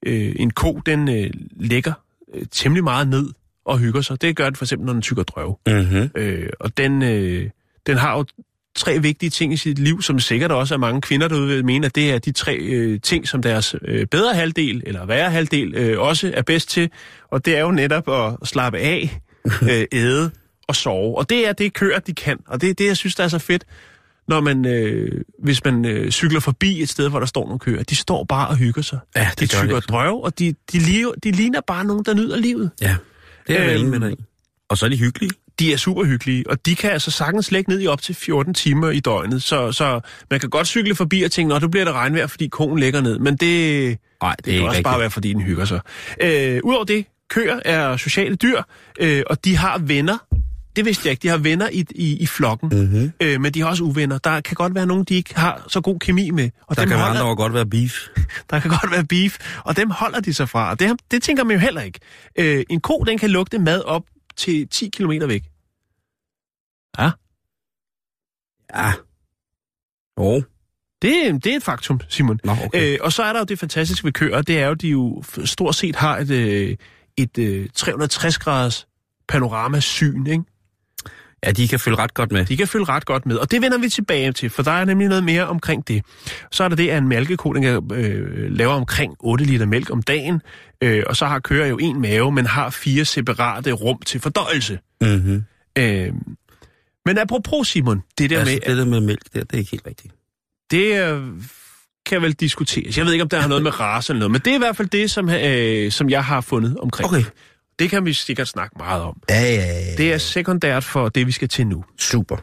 Øh, en ko, den øh, lægger øh, temmelig meget ned og hygger sig. Det gør den for eksempel, når den tykker drøv. Mm-hmm. Øh, og den, øh, den har jo tre vigtige ting i sit liv, som sikkert også er mange kvinder derude vil mene, at det er de tre øh, ting, som deres øh, bedre halvdel, eller værre halvdel, øh, også er bedst til. Og det er jo netop at slappe af, øh, æde og sove. Og det er det køer, de kan. Og det er det, jeg synes, der er så fedt, når man, øh, hvis man øh, cykler forbi et sted, hvor der står nogle køer. De står bare og hygger sig. Ja, de det gør tykker det. drøv, og de, de, lever, de ligner bare nogen, der nyder livet. Ja, det er jeg Øhm, med dig. Og så er de hyggelige. de er super hyggelige, og de kan altså sagtens lægge ned i op til 14 timer i døgnet, så, så man kan godt cykle forbi og tænke, nå, nu bliver der regnvejr, fordi konen lægger ned, men det, Nej, det, det er kan også rigtigt. bare være, fordi den hygger sig. Øh, Udover det, køer er sociale dyr, øh, og de har venner. Det vidste jeg ikke. De har venner i, i, i flokken, Mm-hmm. øh, men de har også uvenner. Der kan godt være nogen, de ikke har så god kemi med. Og Der kan holder, andre godt være beef. der kan godt være beef, og dem holder de sig fra. Og det, det tænker man jo heller ikke. Øh, en ko, den kan lugte mad op til 10 km væk. Ja. Ja. Jo. Det, det er et faktum, Simon. Nå, okay. Øh, og så er der jo det fantastiske ved køer, det er jo, at de jo stort set har et, øh, et øh, 360-graders panoramasyn, ikke? Ja, de kan følge ret godt med. De kan følge ret godt med, og det vender vi tilbage til, for der er nemlig noget mere omkring det. Så er der det, at en mælkeko, den øh, lave omkring 8 liter mælk om dagen, øh, og så har køer jo en mave, men har fire separate rum til fordøjelse. Mm-hmm. Øh, Men apropos Simon, det der altså, med, det der med mælk, der, det er ikke helt rigtigt. det øh, kan vel diskuteres. Jeg ved ikke, om der har noget med race eller noget, men det er i hvert fald det, som, øh, som jeg har fundet omkring. Okay. Det kan vi sikkert snakke meget om. Ja, ja, ja. Det er sekundært for det, vi skal til nu. super.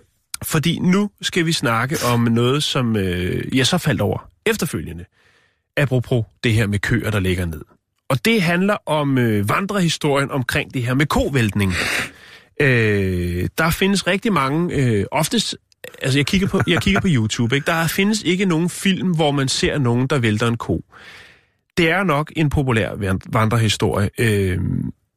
Fordi nu skal vi snakke om noget, som øh, jeg så faldt over efterfølgende. Apropos det her med køer, der ligger ned. Og det handler om øh, vandrehistorien omkring det her med kovæltning. Øh, der findes rigtig mange, øh, oftest, altså jeg kigger på, jeg kigger på YouTube, ikke? der findes ikke nogen film, hvor man ser nogen, der vælter en ko. Det er nok en populær van- vandrehistorie. Øh,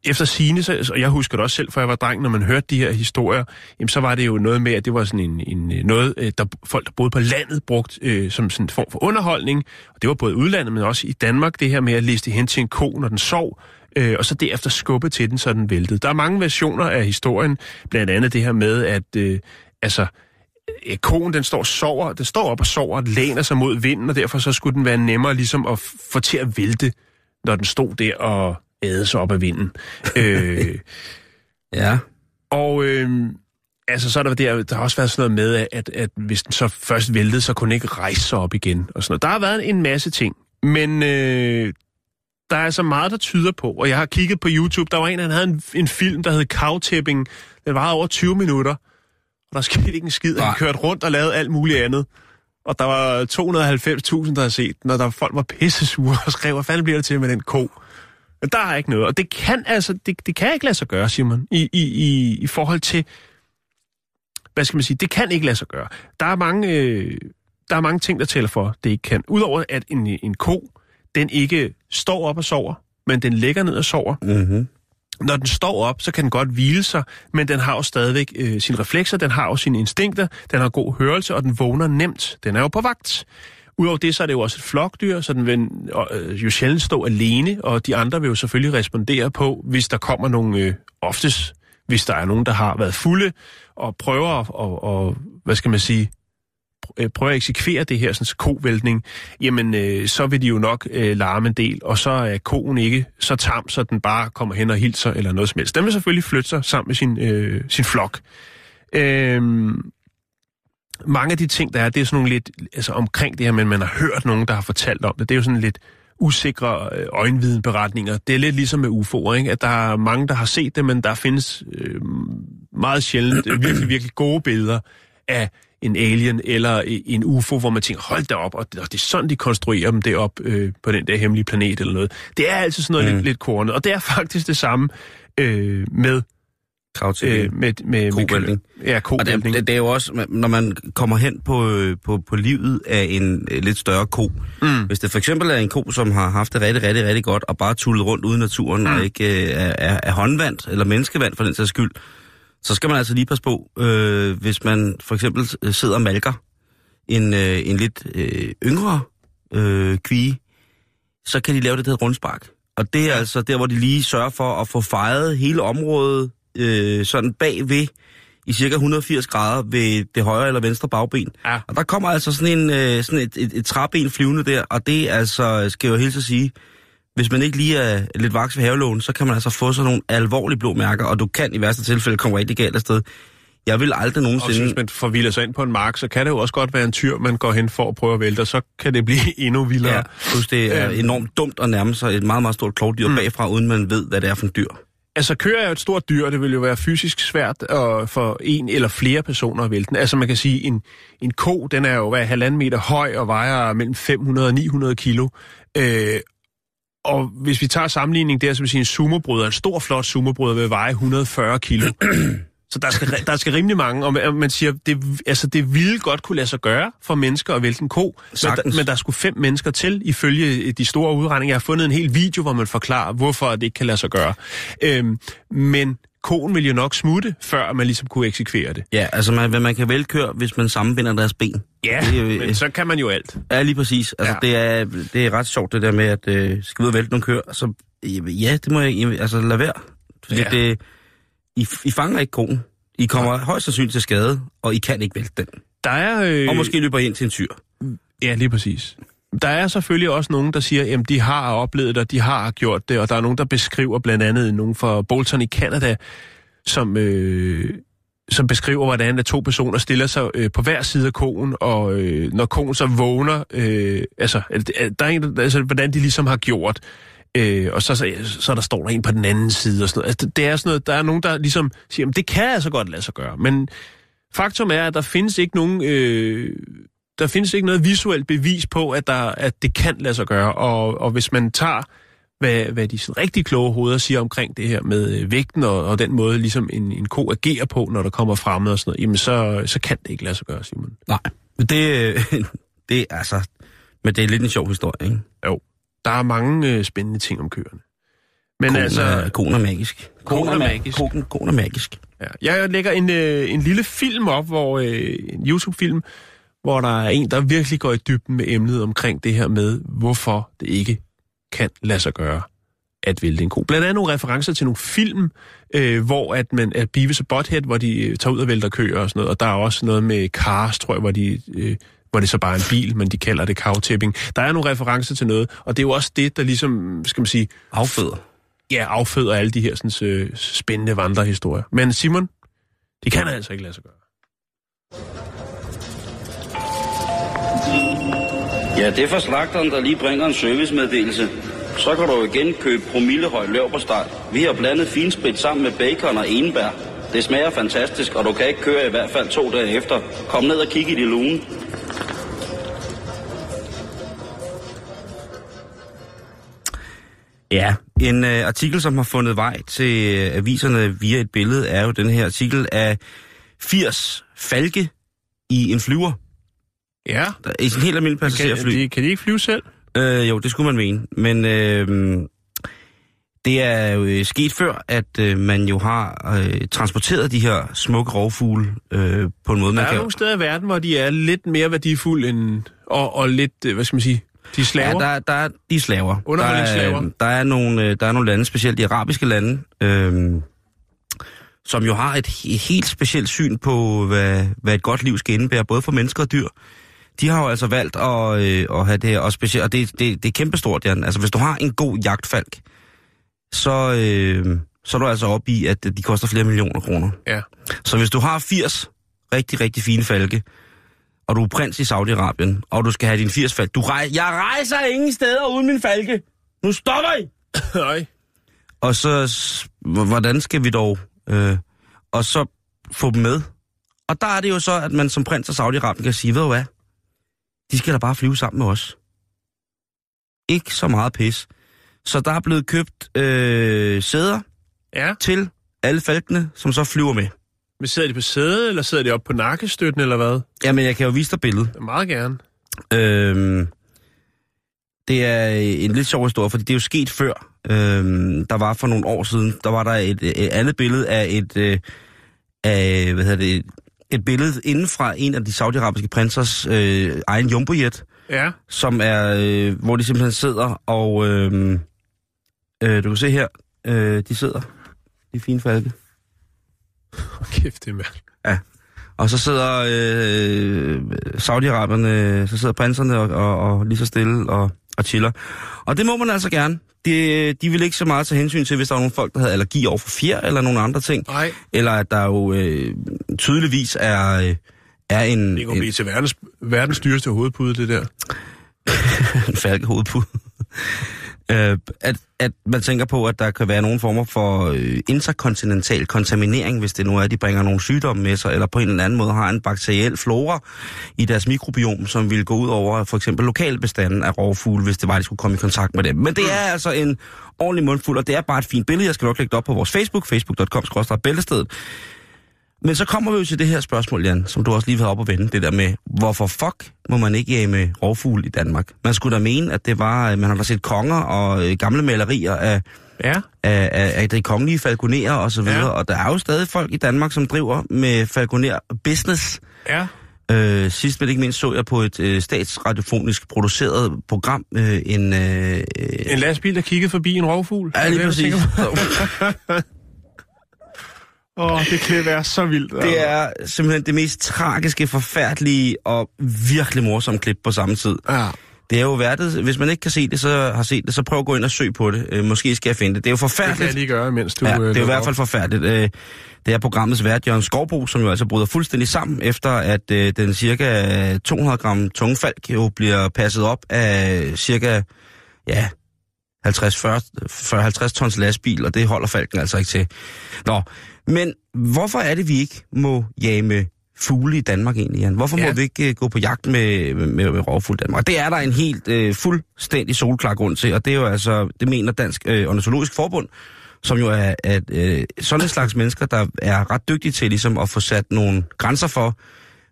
efter sine, så, og jeg husker det også selv, for jeg var dreng, når man hørte de her historier, jamen, så var det jo noget med, at det var sådan en, en øh, noget, øh, der folk, der boede på landet, brugt øh, som sådan en form for underholdning. Og det var både udlandet, men også i Danmark, det her med at liste hen til en ko, når den sov, øh, og så derefter skubbe til den, så den væltede. Der er mange versioner af historien, blandt andet det her med, at øh, altså, konen koen, den står sover, den står op og sover og læner sig mod vinden, og derfor så skulle den være nemmere ligesom at få til at vælte, når den stod der og æde sig op af vinden. øh, Ja. og øh, altså, så er der, der, der har også været sådan noget med, at, at hvis den så først væltede, så kunne den ikke rejse sig op igen. Og sådan noget. Der har været en masse ting, men øh, der er altså meget, der tyder på, og jeg har kigget på YouTube, der var en, han havde en, en film, der hed Cowtipping. Den var over 20 minutter, og der skete ikke en skid. Han kørte rundt og lavede alt muligt andet. Og der var 290.000, der har set den, og der folk var pisse sure og skrev, hvad fanden bliver det til med den ko? Der er ikke noget, og det kan altså, det, det kan ikke lade sig gøre, Simon, i, i, i, i forhold til, hvad skal man sige, det kan ikke lade sig gøre. Der er mange, øh, der er mange ting, der tæller for, det ikke kan. Udover at en, en ko, den ikke står op og sover, men den ligger ned og sover. Mm-hmm. Når den står op, så kan den godt hvile sig, men den har jo stadigvæk øh, sine reflekser, den har jo sine instinkter, den har god hørelse, og den vågner nemt. Den er jo på vagt. Udover det, så er det jo også et flokdyr, så den vil øh, jo sjældent stå alene, og de andre vil jo selvfølgelig respondere på, hvis der kommer nogle, øh, oftest, hvis der er nogen, der har været fulde, og prøver at, og, og, hvad skal man sige, øh, prøver at eksekvere det her sådan, kovæltning, jamen øh, så vil de jo nok øh, larme en del, og så er koen ikke så tam, så den bare kommer hen og hilser eller noget som helst. Den vil selvfølgelig flytte sig sammen med sin, øh, sin flok. Øh, mange af de ting, der er, det er sådan nogle lidt altså omkring det her, men man har hørt nogen, der har fortalt om det. Det er jo sådan lidt usikre øh, øjenvidenberetninger. Det er lidt ligesom med UFO'er, ikke? at der er mange, der har set det, men der findes øh, meget sjældent øh, virkelig, virkelig gode billeder af en alien eller i- en UFO, hvor man tænker, hold da op, og det, og det er sådan, de konstruerer dem derop øh, på den der hemmelige planet eller noget. Det er altid sådan noget mm. lidt, lidt kornet, og det er faktisk det samme øh, med, Krav til øh, med, med. Ja, Og det, det, det er jo også, når man kommer hen på, øh, på, på livet af en øh, lidt større ko. Mm. Hvis det for eksempel er en ko, som har haft det rigtig, rigtig, rigtig godt, og bare tullet rundt ude i naturen, mm. og ikke øh, er, er, er håndvandt, eller menneskevand for den sags skyld, så skal man altså lige passe på, øh, hvis man for eksempel øh, sidder og malker en, øh, en lidt øh, yngre øh, kvige, så kan de lave det, der rundspark. Og det er altså der, hvor de lige sørger for at få fejret hele området øh, sådan bagved i cirka 180 grader ved det højre eller venstre bagben. Ja. Og der kommer altså sådan, en, øh, sådan et, et, et træben flyvende der, og det er altså, skal jeg jo helt så sige, hvis man ikke lige er lidt vaks ved havelån, så kan man altså få sådan nogle alvorlige blå mærker, og du kan i værste tilfælde komme rigtig galt afsted. Jeg vil aldrig Og nogensinde... hvis man forvilder sig ind på en mark, så kan det jo også godt være en tyr, man går hen for at prøve at vælte, og så kan det blive endnu vildere. Ja, plus det er Øhm. enormt dumt at nærme sig et meget, meget stort klovdyr mm. bagfra, uden man ved, hvad det er for en dyr. Altså, køer er jo et stort dyr, og det vil jo være fysisk svært at, for en eller flere personer at vælte den. Altså, man kan sige, en, en ko, den er jo hvad, halvanden meter høj og vejer mellem 500 og 900 kilo. Øh, og hvis vi tager sammenligning der, så vil sige en sumobryder, en stor, flot sumobryder vil veje 140 kilo. Så der skal, der skal rimelig mange, og man- siger, det, altså det ville godt kunne lade sig gøre for mennesker at vælte en ko, men der, Sagtens. men der skulle fem mennesker til, ifølge de store udregninger. Jeg har fundet en hel video, hvor man forklarer, hvorfor det ikke kan lade sig gøre. Øhm, men koen vil jo nok smutte, før man ligesom kunne eksekvere det. Ja, altså man, man kan vel køre, hvis man sammenbinder deres ben. Ja, Det jo- men så kan man jo alt. Ja, lige præcis. Altså, Ja. det, er, det er ret sjovt, det der med, at øh, skal ud og vælte nogle køer. Så ja, det må jeg, altså lad være. Fordi ja. det, I, I fanger ikke konen. I kommer højst sandsynligt til skade, og I kan ikke vælte den. Der er... Øh, Og måske løber I ind til en tyr. Ja, lige præcis. Der er selvfølgelig også nogen, der siger, at de har oplevet det, og de har gjort det, og der er nogen, der beskriver blandt andet nogen fra Bolton i Canada, som, øh, som beskriver, hvordan at to personer stiller sig øh, på hver side af koen, og øh, når koen så vågner, øh, altså, der er en, altså, hvordan de ligesom har gjort, øh, og så, så, så der står der en på den anden side og sådan noget. Altså, det- det er sådan noget, der er nogen, der ligesom siger, at det kan altså godt lade sig gøre, men faktum er, at der findes ikke nogen... Øh, der findes ikke noget visuelt bevis på, at, der, at det kan lade sig gøre, og, og hvis man tager hvad, hvad de sådan rigtig kloge hoveder siger omkring det her med øh, vægten og, og den måde, ligesom en, en ko agerer på, når der kommer fremmed og sådan noget, jamen så, så kan det ikke lade sig gøre, Simon. Nej, det, det er altså... Men det er lidt en sjov historie, ikke? Jo, der er mange øh, spændende ting om køerne. Men Konen altså, er, konen er magisk. Konen er ma- magisk. Konen, konen er magisk. ja, jeg lægger en, øh, en lille film op, hvor øh, en YouTube-film, hvor der er en, der virkelig går i dybden med emnet omkring det her med, hvorfor det ikke kan lade sig gøre at vælte en ko. Blandt andet nogle referencer til nogle film, øh, hvor at man at Beavis og Butthead, hvor de øh, tager ud og vælter køer og sådan noget, og der er også noget med Cars, tror jeg, hvor de... Øh, hvor det så bare er en bil, men de kalder det cow-tipping. Der er nogle referencer til noget, og det er jo også det, der ligesom, skal man sige, Afføder. ja, afføder alle de her sådan, øh, spændende vandrehistorier. Men Simon, det kan altså ikke lade sig gøre. Ja, det er fra slagteren, der lige bringer en servicemeddelelse. Så kan du igen købe promillehøj løbersteg. Vi har blandet finsprit sammen med bacon og enbær. Det smager fantastisk, og du kan ikke køre i hvert fald to dage efter. Kom ned og kig i de lune. Ja, en øh, artikel, som har fundet vej til øh, aviserne via et billede, er jo den her artikel af 80 falke i en flyver. Ja, Der, I sin helt almindelig kan, passagerfly. de, kan de ikke flyve selv? Øh, jo, det skulle man mene. Men øh, det er jo øh, sket før, at øh, man jo har øh, transporteret de her smukke rovfugle øh, på en måde, Der man er kan... nogle steder i verden, hvor de er lidt mere værdifulde end... Og, og lidt, øh, hvad skal man sige, de er slaver. Ja, der, der er de er slaver. Underholdningsslaver. Der er, der, er nogle, øh, der er nogle lande, specielt de arabiske lande, øh, som jo har et, he- helt specielt syn på, hvad, hvad et godt liv skal indebære, både for mennesker og dyr. De har jo altså valgt at, øh, at have det her, og, specielt, og det, det, det er kæmpestort, Jan. Altså, hvis du har en god jagtfalk, så, øh, så er du altså oppe i, at de koster flere millioner kroner. Ja. Så hvis du har 80 rigtig, rigtig fine falke, og du er prins i Saudi-Arabien, og du skal have din 80 falke. Du rej- jeg rejser ingen steder uden min falke. Nu stopper I! Nej. Og så, hvordan skal vi dog... Øh, og så få dem med. Og der er det jo så, at man som prins af Saudi-Arabien kan sige, ved du hvad? De skal da bare flyve sammen med os. Ikke så meget pis. Så der er blevet købt øh, sæder Ja, til alle falkene, som så flyver med. Men sidder de på sædet, eller sidder de oppe på nakkestøtten, eller hvad? Jamen, jeg kan jo vise dig billedet. Meget gerne. Øhm, det er en lidt sjov historie, fordi det er jo sket før. Øhm, der var for nogle år siden, der var der et, et andet billede af et, øh, af, hvad hedder det, et billede inden fra en af de saudiarabiske prinsers øh, egen jumbojet, Ja, som er, øh, hvor de simpelthen sidder og, øh, øh, du kan se her, øh, de sidder, de fine falke. kæft det, mand. Og så sidder øh, Saudi-Araberne, så sidder prinserne og, og, og lige så stille og, og chiller. Og det må man altså gerne. De, de vil ikke så meget tage hensyn til, hvis der er nogle folk, der havde allergi over for fjer eller nogle andre ting. Nej, Eller at der jo øh, tydeligvis er, øh, er en, det kunne blive til verdens, verdens dyreste hovedpude, det der. en falkehovedpude øh, at, at man tænker på, at der kan være nogle former for øh, interkontinental kontaminering, hvis det nu er, at de bringer nogle sygdomme med sig, eller på en eller anden måde har en bakteriel flora i deres mikrobiom, som vil gå ud over for eksempel lokalbestanden af rovfugle, hvis det var, at de skulle komme i kontakt med dem. Men det er altså en ordentlig mundfuld, og det er bare et fint billede. Jeg skal nok lægge det op på vores Facebook, facebook.com-bæltestedet. Men så kommer vi jo til det her spørgsmål, Jan, som du også lige har op at vende, det der med, hvorfor fuck må man ikke jage med rovfugl i Danmark? Man skulle da mene, at det var, man har da set konger og øh, gamle malerier af, Ja, af, af, af de kongelige falconerer og så videre, Ja. og der er jo stadig folk i Danmark, som driver med falconer business. ja. Øh, sidst men ikke mindst så jeg på et øh, statsradiofonisk produceret program øh, en... Øh, En lastbil, der kiggede forbi en rovfugl. Ja, lige præcis. Åh, oh, det kan være så vildt. altså. Det er simpelthen det mest tragiske, forfærdelige og virkelig morsomme klip på samme tid. Ja. Det er jo værdet, hvis man ikke kan se det, så har set det, så prøv at gå ind og søg på det. Øh, måske skal jeg finde det. Det er jo Det kan forfærdeligt. jeg lige gøre, mens du... Ja, øh, det er jo i hvert fald forfærdeligt. Øh, Det er programmets vært, Jørgen Skovbo, som jo altså bryder fuldstændig sammen, efter at øh, den cirka 200 gram tunge falk jo bliver passet op af cirka ja, 50-40 tons lastbil, og det holder falken altså ikke til. Nå, men hvorfor er det, vi ikke må jage fugle i Danmark egentlig, Jan? Hvorfor ja. Må vi ikke øh, gå på jagt med, med, med, med rovfugl i Danmark? Det er der en helt øh, fuldstændig solklar grund til, og det er jo altså, det mener Dansk øh, Ornitologisk Forbund, som jo er at, øh, sådan en slags mennesker, der er ret dygtige til ligesom at få sat nogle grænser for,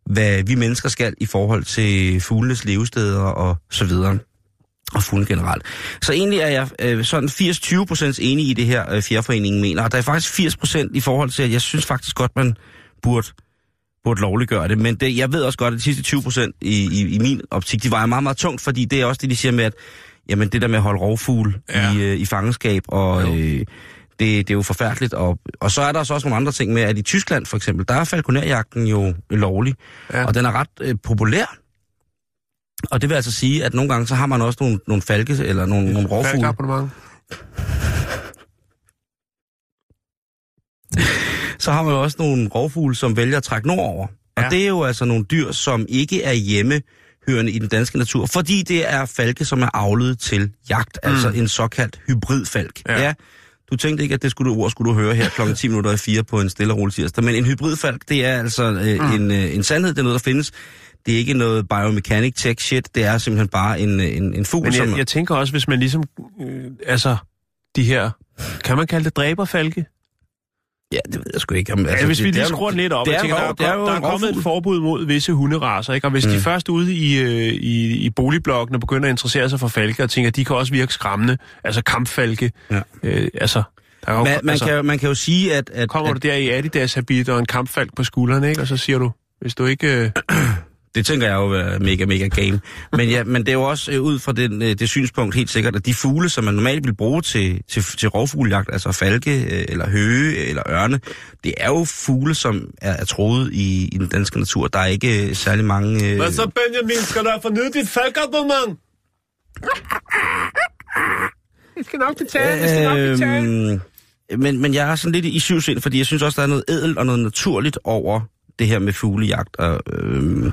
hvad vi mennesker skal i forhold til fuglenes levesteder og så videre. Og fugle generelt. Så egentlig er jeg øh, sådan 80-20% enig i det her, øh, fjerforeningen mener. Og der er faktisk 80% i forhold til, at jeg synes faktisk godt, man burde, burde lovliggøre det. Men det, jeg ved også godt, at de sidste 20% i, i, i min optik, de vejer meget, meget tungt, fordi det er også det, de siger med, at jamen, det der med at holde rovfugle ja. I, øh, i fangenskab, og Jo. øh, det, det er jo forfærdeligt. Og, og så er der så også nogle andre ting med, at i Tyskland for eksempel, der er falconerjagten jo lovlig. Ja. og den er ret øh, populær. Og det vil altså sige, at nogle gange så har man også nogle, nogle falke eller nogle, nogle rovfugle. Falkabonnement. så har man jo også nogle rovfugle, som vælger at trække nordover. Og Ja. det er jo altså nogle dyr, som ikke er hjemmehørende i den danske natur, fordi det er falke, som er avlet til jagt, mm. altså en såkaldt hybridfalk. Ja. ja. Du tænkte ikke, at det skulle du, ord skulle du høre her klokken 10 minutter i 4 på en stille og rolig tirsdag, men en hybridfalk, det er altså øh, mm. en, øh, en sandhed, det er noget, der findes. Det er ikke noget biomechanic tech shit, det er simpelthen bare en, en, en fugl, Men som... jeg, jeg tænker også, hvis man ligesom... Øh, altså, de her... Kan man kalde det dræberfalke? Ja, det ved jeg sgu ikke. Om, Altså, ja, hvis vi er lige skruer den lidt op, det jeg er tænker, der, er, det er jo der er kommet et forbud mod visse hunderaser, ikke? og hvis mm. de først ude i, øh, i, i boligblokkene begynder at interessere sig for falke, og tænker, at de kan også virke skræmmende, altså kampfalke, Ja. øh, altså... Der er jo, Man, man, altså, kan, man kan jo sige, at... at kommer at, du der i Adidas-habit og en kampfalk på skulderen, ikke? og så siger du, hvis du ikke... Øh, Det tænker jeg jo er mega, mega game. Men, ja, men det er jo også øh, ud fra den, øh, det synspunkt helt sikkert, at de fugle, som man normalt vil bruge til, til, til rovfuglejagt, altså falke øh, eller høge eller ørne, det er jo fugle, som er, er troet i, i den danske natur. Der er ikke øh, særlig mange... Øh, Benjamin, skal du have fornyet dit falkabonnement? Jeg skal nok betale, Øhm, men, men jeg er sådan lidt i syvsind, fordi jeg synes også, der er noget ædelt og noget naturligt over det her med fuglejagt. Og, øhm,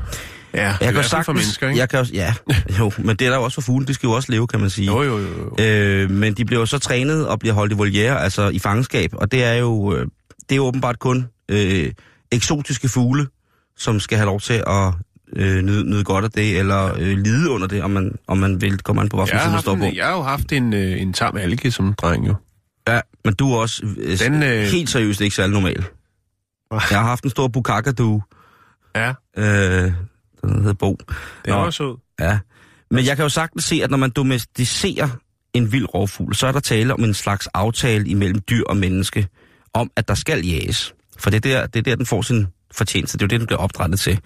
Ja, jeg kan sagtens, for mennesker, ikke? Jeg kan, også- ja, jo, men det er der jo også for fugle. De skal jo også leve, kan man sige. Jo, jo, jo. jo. Øh, men de bliver jo så trænet og bliver holdt i voliere, altså i fangenskab, og det er jo, øh, det er jo åbenbart kun øh, eksotiske fugle, som skal have lov til at øh, nyde, nyde godt af det, eller øh, lide under det, om man, om man vil, kommer an på, hvilken side man står på. en, jeg har jo haft en, øh, en tam alge som dreng, jo. Ja, men du er også øh, Den, øh... helt seriøst ikke særlig normal. Jeg har haft en stor bukakadu, Ja, øh, den hedder Bo. det var sød. Ja. Men jeg kan jo sagtens se, at når man domesticerer en vild rovfugl, så er der tale om en slags aftale imellem dyr og menneske, om at der skal jages. For det er der, det er der den får sin fortjeneste. Det er jo det, den bliver opdrettet til.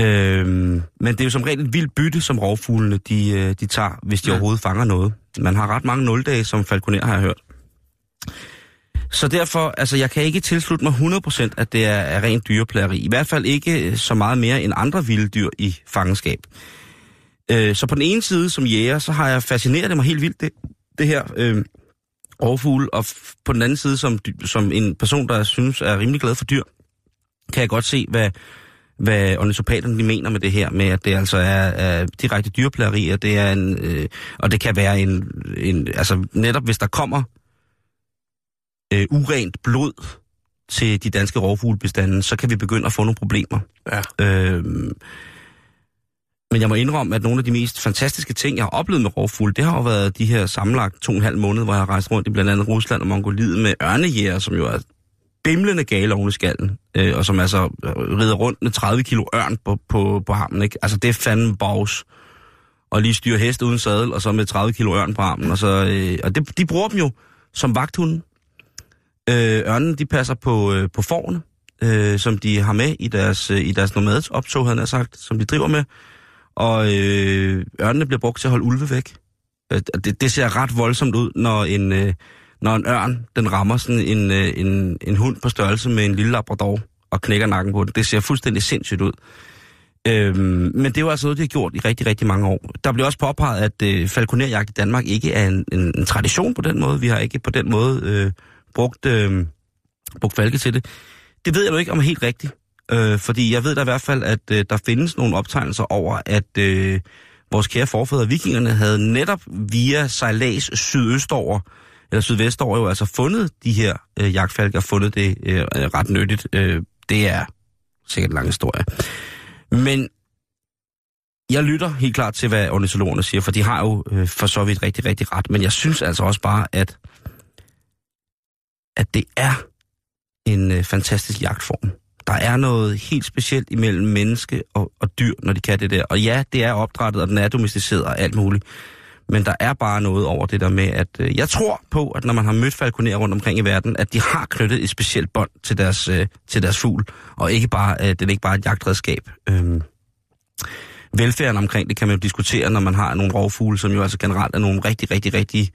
Øhm, men det er jo som regel et vildt bytte, som rovfuglene de, øh, de tager, hvis de Ja. overhovedet fanger noget. Man har ret mange nuldage som falconer, har jeg hørt. Så derfor, altså jeg kan ikke tilslutte mig 100% at det er, er rent dyreplageri. I hvert fald ikke øh, så meget mere end andre vilde dyr i fangenskab. Øh, så på den ene side som jæger, så har jeg fascineret mig helt vildt det, det her øh, rovfugle, og f- på den anden side som, som en person, der synes er rimelig glad for dyr, kan jeg godt se, hvad, hvad ornitopaterne de mener med det her, med at det altså er, er direkte dyreplageri, og det er en, øh, og det kan være en, en, altså netop hvis der kommer øh, urent blod til de danske rovfuglebestande, så kan vi begynde at få nogle problemer. Ja. Øhm, men jeg må indrømme, at nogle af de mest fantastiske ting, jeg har oplevet med rovfugle, det har jo været de her sammenlagt to og en halv måned, hvor jeg har rejst rundt i blandt andet Rusland og Mongoliet med ørnejæger, som jo er bimlende gale oven i skallen, øh, og som altså rider rundt med 30 kilo ørn på, på, på armen. Ikke? Altså det er fandme bags. Og lige styre hest uden sadel, og så med 30 kilo ørn på armen. Og, så, øh, og det, de bruger dem jo som vagthunde. Øh, ørnen, de passer på, øh, på forne, øh, som de har med i deres, øh, i deres nomadsoptog, havde han sagt, som de driver med. Og øh, ørnene bliver brugt til at holde ulve væk. Øh, det, det ser ret voldsomt ud, når en, øh, når en ørn, den rammer sådan en, øh, en, en hund på størrelse med en lille labrador og knækker nakken på den. Det ser fuldstændig sindssygt ud. Øhm, men det er jo altså noget, de har gjort i rigtig, rigtig mange år. Der bliver også påpeget, at øh, falconerjagt i Danmark ikke er en, en, en tradition på den måde. Vi har ikke på den måde øh, brugt, øh, brugt falke til det. Det ved jeg jo ikke om er helt rigtigt. Øh, fordi jeg ved da i hvert fald, at øh, der findes nogle optegnelser over, at øh, vores kære forfædre vikingerne havde netop via sejlads sydøstover, eller sydvestover jo altså fundet de her øh, jagtfalke og fundet det øh, ret nyttigt. Øh, det er sikkert en lang historie. Men jeg lytter helt klart til, hvad ornitologerne siger, for de har jo øh, for så vidt rigtig, rigtig ret. Men jeg synes altså også bare, at, at det er en øh, fantastisk jagtform. Der er noget helt specielt imellem menneske og, og dyr, når de kan det der. Og ja, det er opdrettet, og den er domesticeret og alt muligt. Men der er bare noget over det der med, at øh, jeg tror på, at når man har mødt falconer rundt omkring i verden, at de har knyttet et specielt bånd til deres, øh, til deres fugl, og ikke bare, øh, det er ikke bare et jagtredskab. Øh, velfærden omkring det kan man jo diskutere, når man har nogle rovfugle, som jo altså generelt er nogle rigtig, rigtig, rigtig...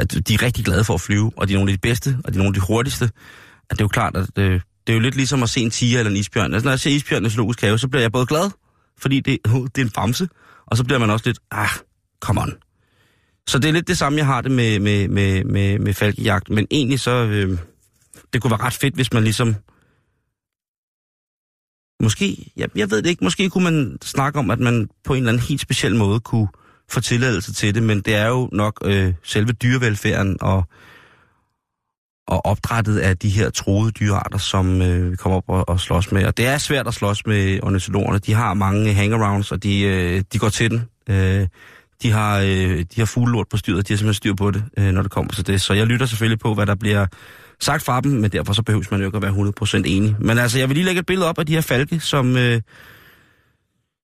At de er rigtig glade for at flyve, og de er nogle af de bedste, og de er nogle af de hurtigste. At det er jo klart, at øh, det er jo lidt ligesom at se en tiger eller en isbjørn. Altså, når jeg ser isbjørn i zoologisk have, så bliver jeg både glad, fordi det, det er en famse, og så bliver man også lidt, ah, come on. Så det er lidt det samme, jeg har det med, med, med, med, med falkejagt. Men egentlig så, øh, det kunne være ret fedt, hvis man ligesom... Måske, jeg, jeg ved det ikke, måske kunne man snakke om, at man på en eller anden helt speciel måde kunne få tilladelse til det, men det er jo nok øh, selve dyrevelfærden og, og opdrættet af de her troede dyrearter, som øh, vi kommer op og, og slås med. Og det er svært at slås med ornitologerne. De har mange hangarounds, og de, øh, de går til den. Øh, de har, øh, de har fuglelort på styret, de har simpelthen styr på det, øh, når det kommer til det. Så jeg lytter selvfølgelig på, hvad der bliver sagt fra dem, men derfor så behøves man jo ikke at være 100% enig. Men altså, jeg vil lige lægge et billede op af de her falke, som, øh,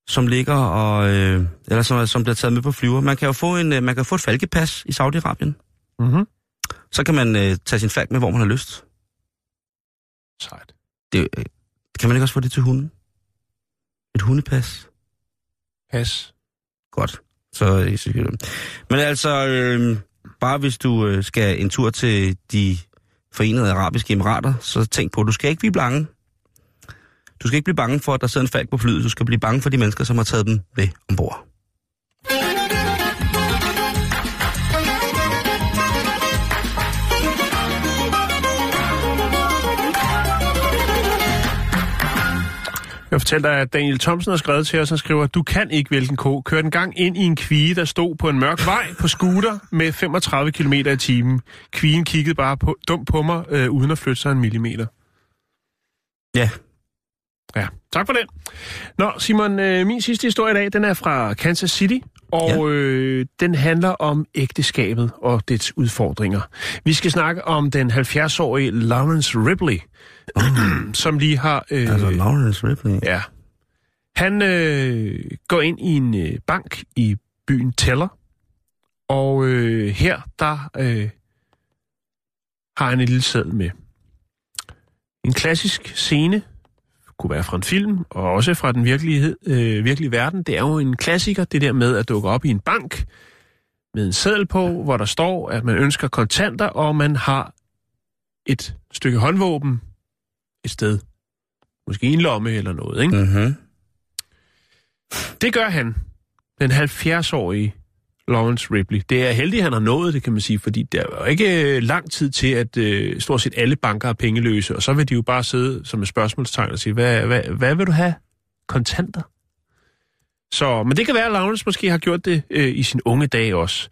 som ligger og, øh, eller som, som bliver taget med på flyver. Man kan jo få, en, øh, man kan få et falkepas i Saudi-Arabien. Mm-hmm. Så kan man øh, tage sin falk med, hvor man har lyst. Sejt. Det, øh, kan man ikke også få det til hunden? Et hundepas? Pas. Godt. Så, øh, så Men altså, øh, bare hvis du øh, skal en tur til de forenede arabiske emirater, så tænk på, at du skal ikke blive bange. Du skal ikke blive bange for, at der sidder en falk på flyet. Du skal blive bange for de mennesker, som har taget dem med ombord. Jeg fortæller dig, at Daniel Thomsen har skrevet til os, og skriver, du kan ikke vælge en ko. Kør den gang ind i en kvige, der stod på en mørk vej på scooter med 35 km i timen. Kvigen kiggede bare på, dumt på mig, øh, uden at flytte sig en millimeter. Ja. Ja, tak for det. Nå, Simon, øh, min sidste historie i dag, den er fra Kansas City, og ja. øh, den handler om ægteskabet og dets udfordringer. Vi skal snakke om den 70-årige Lawrence Ripley, som lige har... Øh, Altså, Lawrence Ripley. Ja. Han øh, går ind i en øh, bank i byen Teller, og øh, her der øh, har han en lille seddel med. En klassisk scene, kunne være fra en film, og også fra den virkelighed, øh, virkelige verden. Det er jo en klassiker, det der med at dukke op i en bank med en seddel på, hvor der står, at man ønsker kontanter, og man har et stykke håndvåben et sted. Måske en lomme eller noget, ikke? Mm-hmm. Det gør han. Den 70-årige Lawrence Ripley. Det er heldigt, at han har nået det, kan man sige, fordi der er jo ikke øh, lang tid til, at øh, stort set alle banker er pengeløse, og så vil de jo bare sidde som et spørgsmålstegn og sige, hvad, hvad, hvad vil du have? Kontanter? Så, men det kan være, at Lawrence måske har gjort det øh, i sin unge dage også.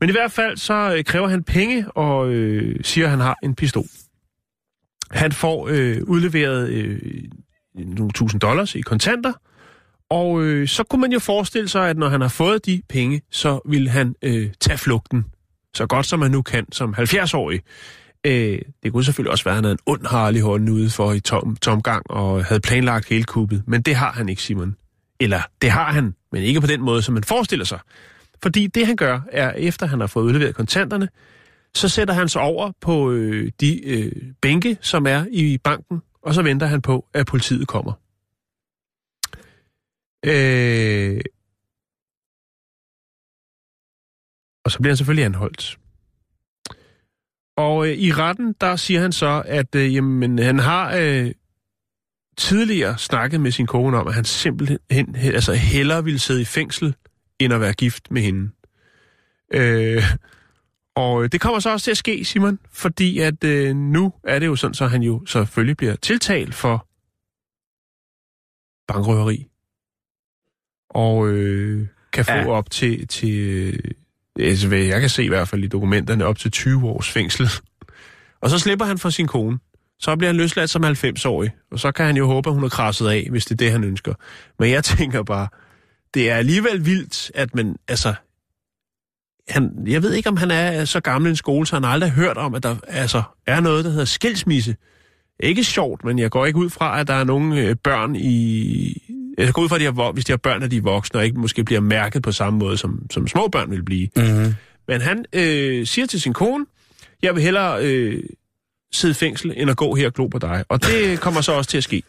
Men i hvert fald så øh, kræver han penge og øh, siger, at han har en pistol. Han får øh, udleveret øh, nogle tusind dollars i kontanter, og øh, så kunne man jo forestille sig, at når han har fået de penge, så vil han øh, tage flugten så godt som han nu kan som 70-årig. Øh, det kunne selvfølgelig også være, at han havde en ond harlig hånd ude for i tom, tomgang og havde planlagt hele kuppet. Men det har han ikke, Simon. Eller det har han, men ikke på den måde, som man forestiller sig. Fordi det han gør, er efter han har fået udleveret kontanterne, så sætter han sig over på øh, de øh, bænke, som er i banken, og så venter han på, at politiet kommer. Øh, og så bliver han selvfølgelig anholdt. Og øh, i retten, der siger han så, at øh, jamen, han har øh, tidligere snakket med sin kone om, at han simpelthen altså hellere ville sidde i fængsel, end at være gift med hende. Øh, og øh, det kommer så også til at ske, Simon, fordi at øh, nu er det jo sådan, så han jo selvfølgelig bliver tiltalt for bankrøveri. Og øh, kan få ja. op til, til altså, hvad jeg kan se i hvert fald i dokumenterne, op til 20 års fængsel. Og så slipper han for sin kone. Så bliver han løsladt som 90-årig, og så kan han jo håbe, at hun er krasset af, hvis det er det, han ønsker. Men jeg tænker bare, det er alligevel vildt, at man, altså, han, jeg ved ikke, om han er så gammel en skole, så han har aldrig hørt om, at der altså, er noget, der hedder skilsmisse. Ikke sjovt, men jeg går ikke ud fra, at der er nogle øh, børn i... Jeg går ud fra, at de har, hvis de har børn, at de er voksne, og ikke måske bliver mærket på samme måde, som, som små børn vil blive. Mm-hmm. Men han øh, siger til sin kone, jeg vil hellere øh, sidde i fængsel, end at gå her og glo på dig. Og det kommer så også til at ske.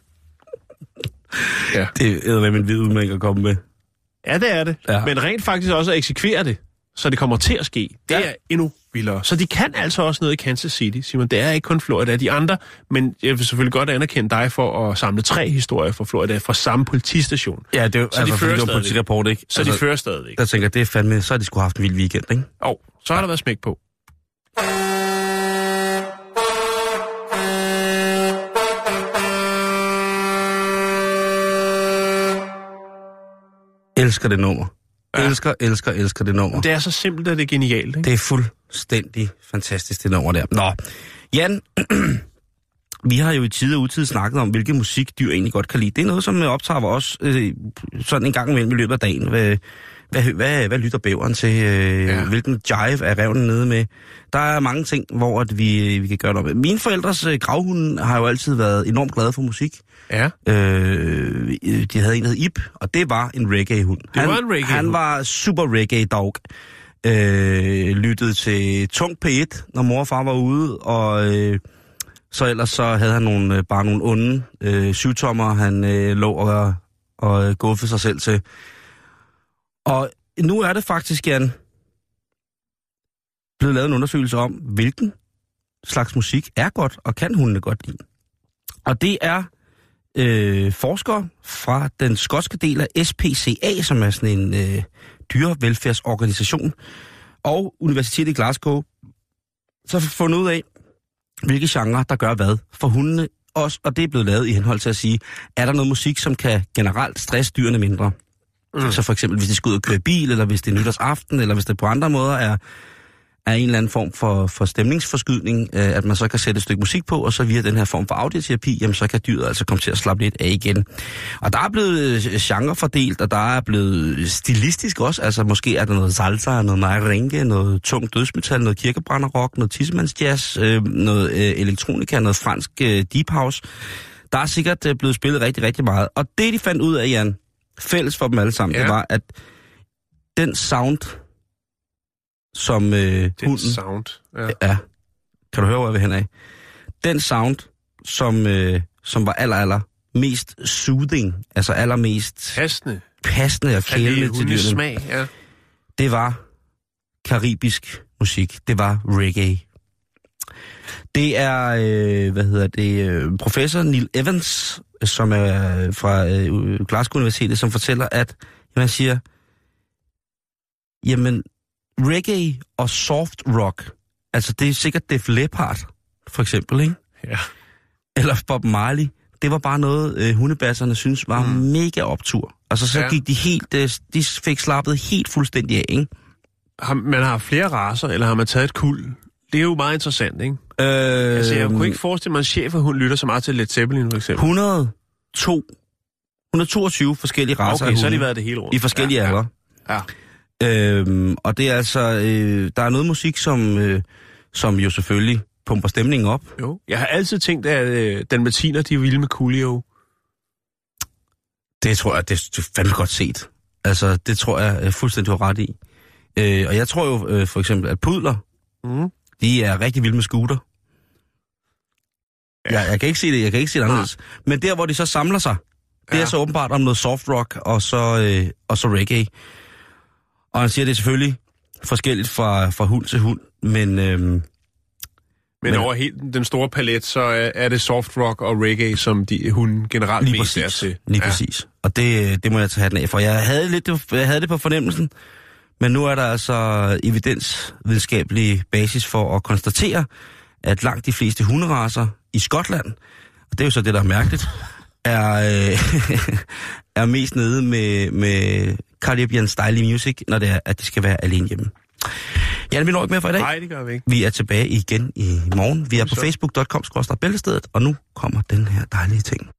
Ja. Det er med en vid udmæng at komme med. Ja, det er det. Ja. Men rent faktisk også at eksekvere det, så det kommer til at ske, det ja. er endnu vildere. Så de kan altså også noget i Kansas City, Simon. Det er ikke kun Florida, de andre, men jeg vil selvfølgelig godt anerkende dig for at samle tre historier fra Florida fra samme politistation. Ja, det er jo så altså, de fører det var politirapport, ikke? Så altså, de fører stadigvæk. Der tænker det er fandme, så har de sgu haft en vild weekend, ikke? Og så har ja. der været smæk på. Elsker det nummer. Ja. Elsker, elsker, elsker det nummer. Det er så simpelt, at det er genialt, ikke? Det er fuldstændig fantastisk, det nummer der. Nå, Jan, vi har jo i tid og utid snakket om, hvilke musik dyr egentlig godt kan lide. Det er noget, som optager os øh, sådan en gang imellem i løbet af dagen. Hvad, hvad, hvad, hvad lytter bæveren til? Øh, ja. Hvilken jive er revnen nede med? Der er mange ting, hvor at vi, vi kan gøre noget med. Mine forældres øh, gravhunde har jo altid været enormt glade for musik. Ja. Øh, de havde en, der hed Ip, og det var en reggae-hund. Det han, var en reggae Han var super reggae-dog. Øh, lyttede til tung P1, når mor og far var ude, og øh, så ellers så havde han nogle, øh, bare nogle onde øh, syvtommer, han øh, lå og, og øh, guffede sig selv til. Og nu er det faktisk, Jan, blevet lavet en undersøgelse om, hvilken slags musik er godt, og kan hundene godt lide. Og det er øh, forskere fra den skotske del af SPCA, som er sådan en øh, dyrevelfærdsorganisation, og Universitetet i Glasgow, så har fundet ud af, hvilke genrer, der gør hvad for hundene også, og det er blevet lavet i henhold til at sige, er der noget musik, som kan generelt stresse dyrene mindre? Mm. Så for eksempel, hvis de skal ud og køre bil, eller hvis det er nytårsaften, eller hvis det på andre måder er er en eller anden form for, for stemningsforskydning, øh, at man så kan sætte et stykke musik på, og så via den her form for audioterapi, jamen så kan dyret altså komme til at slappe lidt af igen. Og der er blevet øh, genre fordelt, og der er blevet stilistisk også, altså måske er der noget salsa, noget merengue, noget tung dødsmetal, noget kirkebrænderrock, noget tissemandsjazz, øh, noget øh, elektronika, noget fransk øh, deep house. Der er sikkert øh, blevet spillet rigtig, rigtig meget. Og det, de fandt ud af, Jan, fælles for dem alle sammen, ja. det var, at den sound, som øh, Den hunden... sound. Ja. ja. Kan du høre, hvor jeg vil hen af? Den sound, som, øh, som var aller, aller mest soothing, altså allermest Passende. passende og kælende til dyrene, smag, ja. det var karibisk musik. Det var reggae. Det er, øh, hvad hedder det, øh, professor Neil Evans, som er fra øh, Glasgow Universitet, som fortæller, at man siger, jamen, reggae og soft rock, altså det er sikkert Def Leppard, for eksempel, ikke? Ja. Eller Bob Marley. Det var bare noget, øh, hundebasserne synes var mm. mega optur. Altså så ja. gik de helt, øh, de fik slappet helt fuldstændig af, ikke? Har, man har flere raser, eller har man taget et kul? Det er jo meget interessant, ikke? Øh, Altså, jeg kunne ikke forestille mig, at en chef, hun lytter så meget til Led Zeppelin, for eksempel. 102, 122 forskellige raser Okay, så har de været det hele rundt. i forskellige ja, aldre. Ja. Øhm, og det er altså, øh, der er noget musik, som, øh, som jo selvfølgelig pumper stemningen op. Jo. Jeg har altid tænkt, at øh, den Martiner, de er vilde med Coolio. Det tror jeg, det, er fandme godt set. Altså, det tror jeg er fuldstændig har ret i. Øh, og jeg tror jo øh, for eksempel, at pudler, Mm. de er rigtig vilde med scooter. Ja. Jeg, jeg kan ikke se det, jeg kan ikke se det anderledes. Men der, hvor de så samler sig, det Ja. er så åbenbart om noget soft rock og så, øh, og så reggae. Og han siger, det er selvfølgelig forskelligt fra, fra hund til hund, men, øhm, Men Men, over helt den store palet, så er, er det soft rock og reggae, som de, hun generelt Lige mest er præcis. til. Lige ja. præcis. Og det, det må jeg tage hatten af for. Jeg havde, lidt, jeg havde det på fornemmelsen, men nu er der altså evidensvidenskabelig basis for at konstatere, at langt de fleste hunderaser i Skotland, og det er jo så det, der er mærkeligt, er, øh, er mest nede med, med Caribbean Style Music, når det er, at de skal være alene hjemme. Jan, vi når ikke mere for i dag. Nej, det gør vi ikke. Vi er tilbage igen i morgen. Vi er på Så. facebook.com bæltestedet, og nu kommer den her dejlige ting.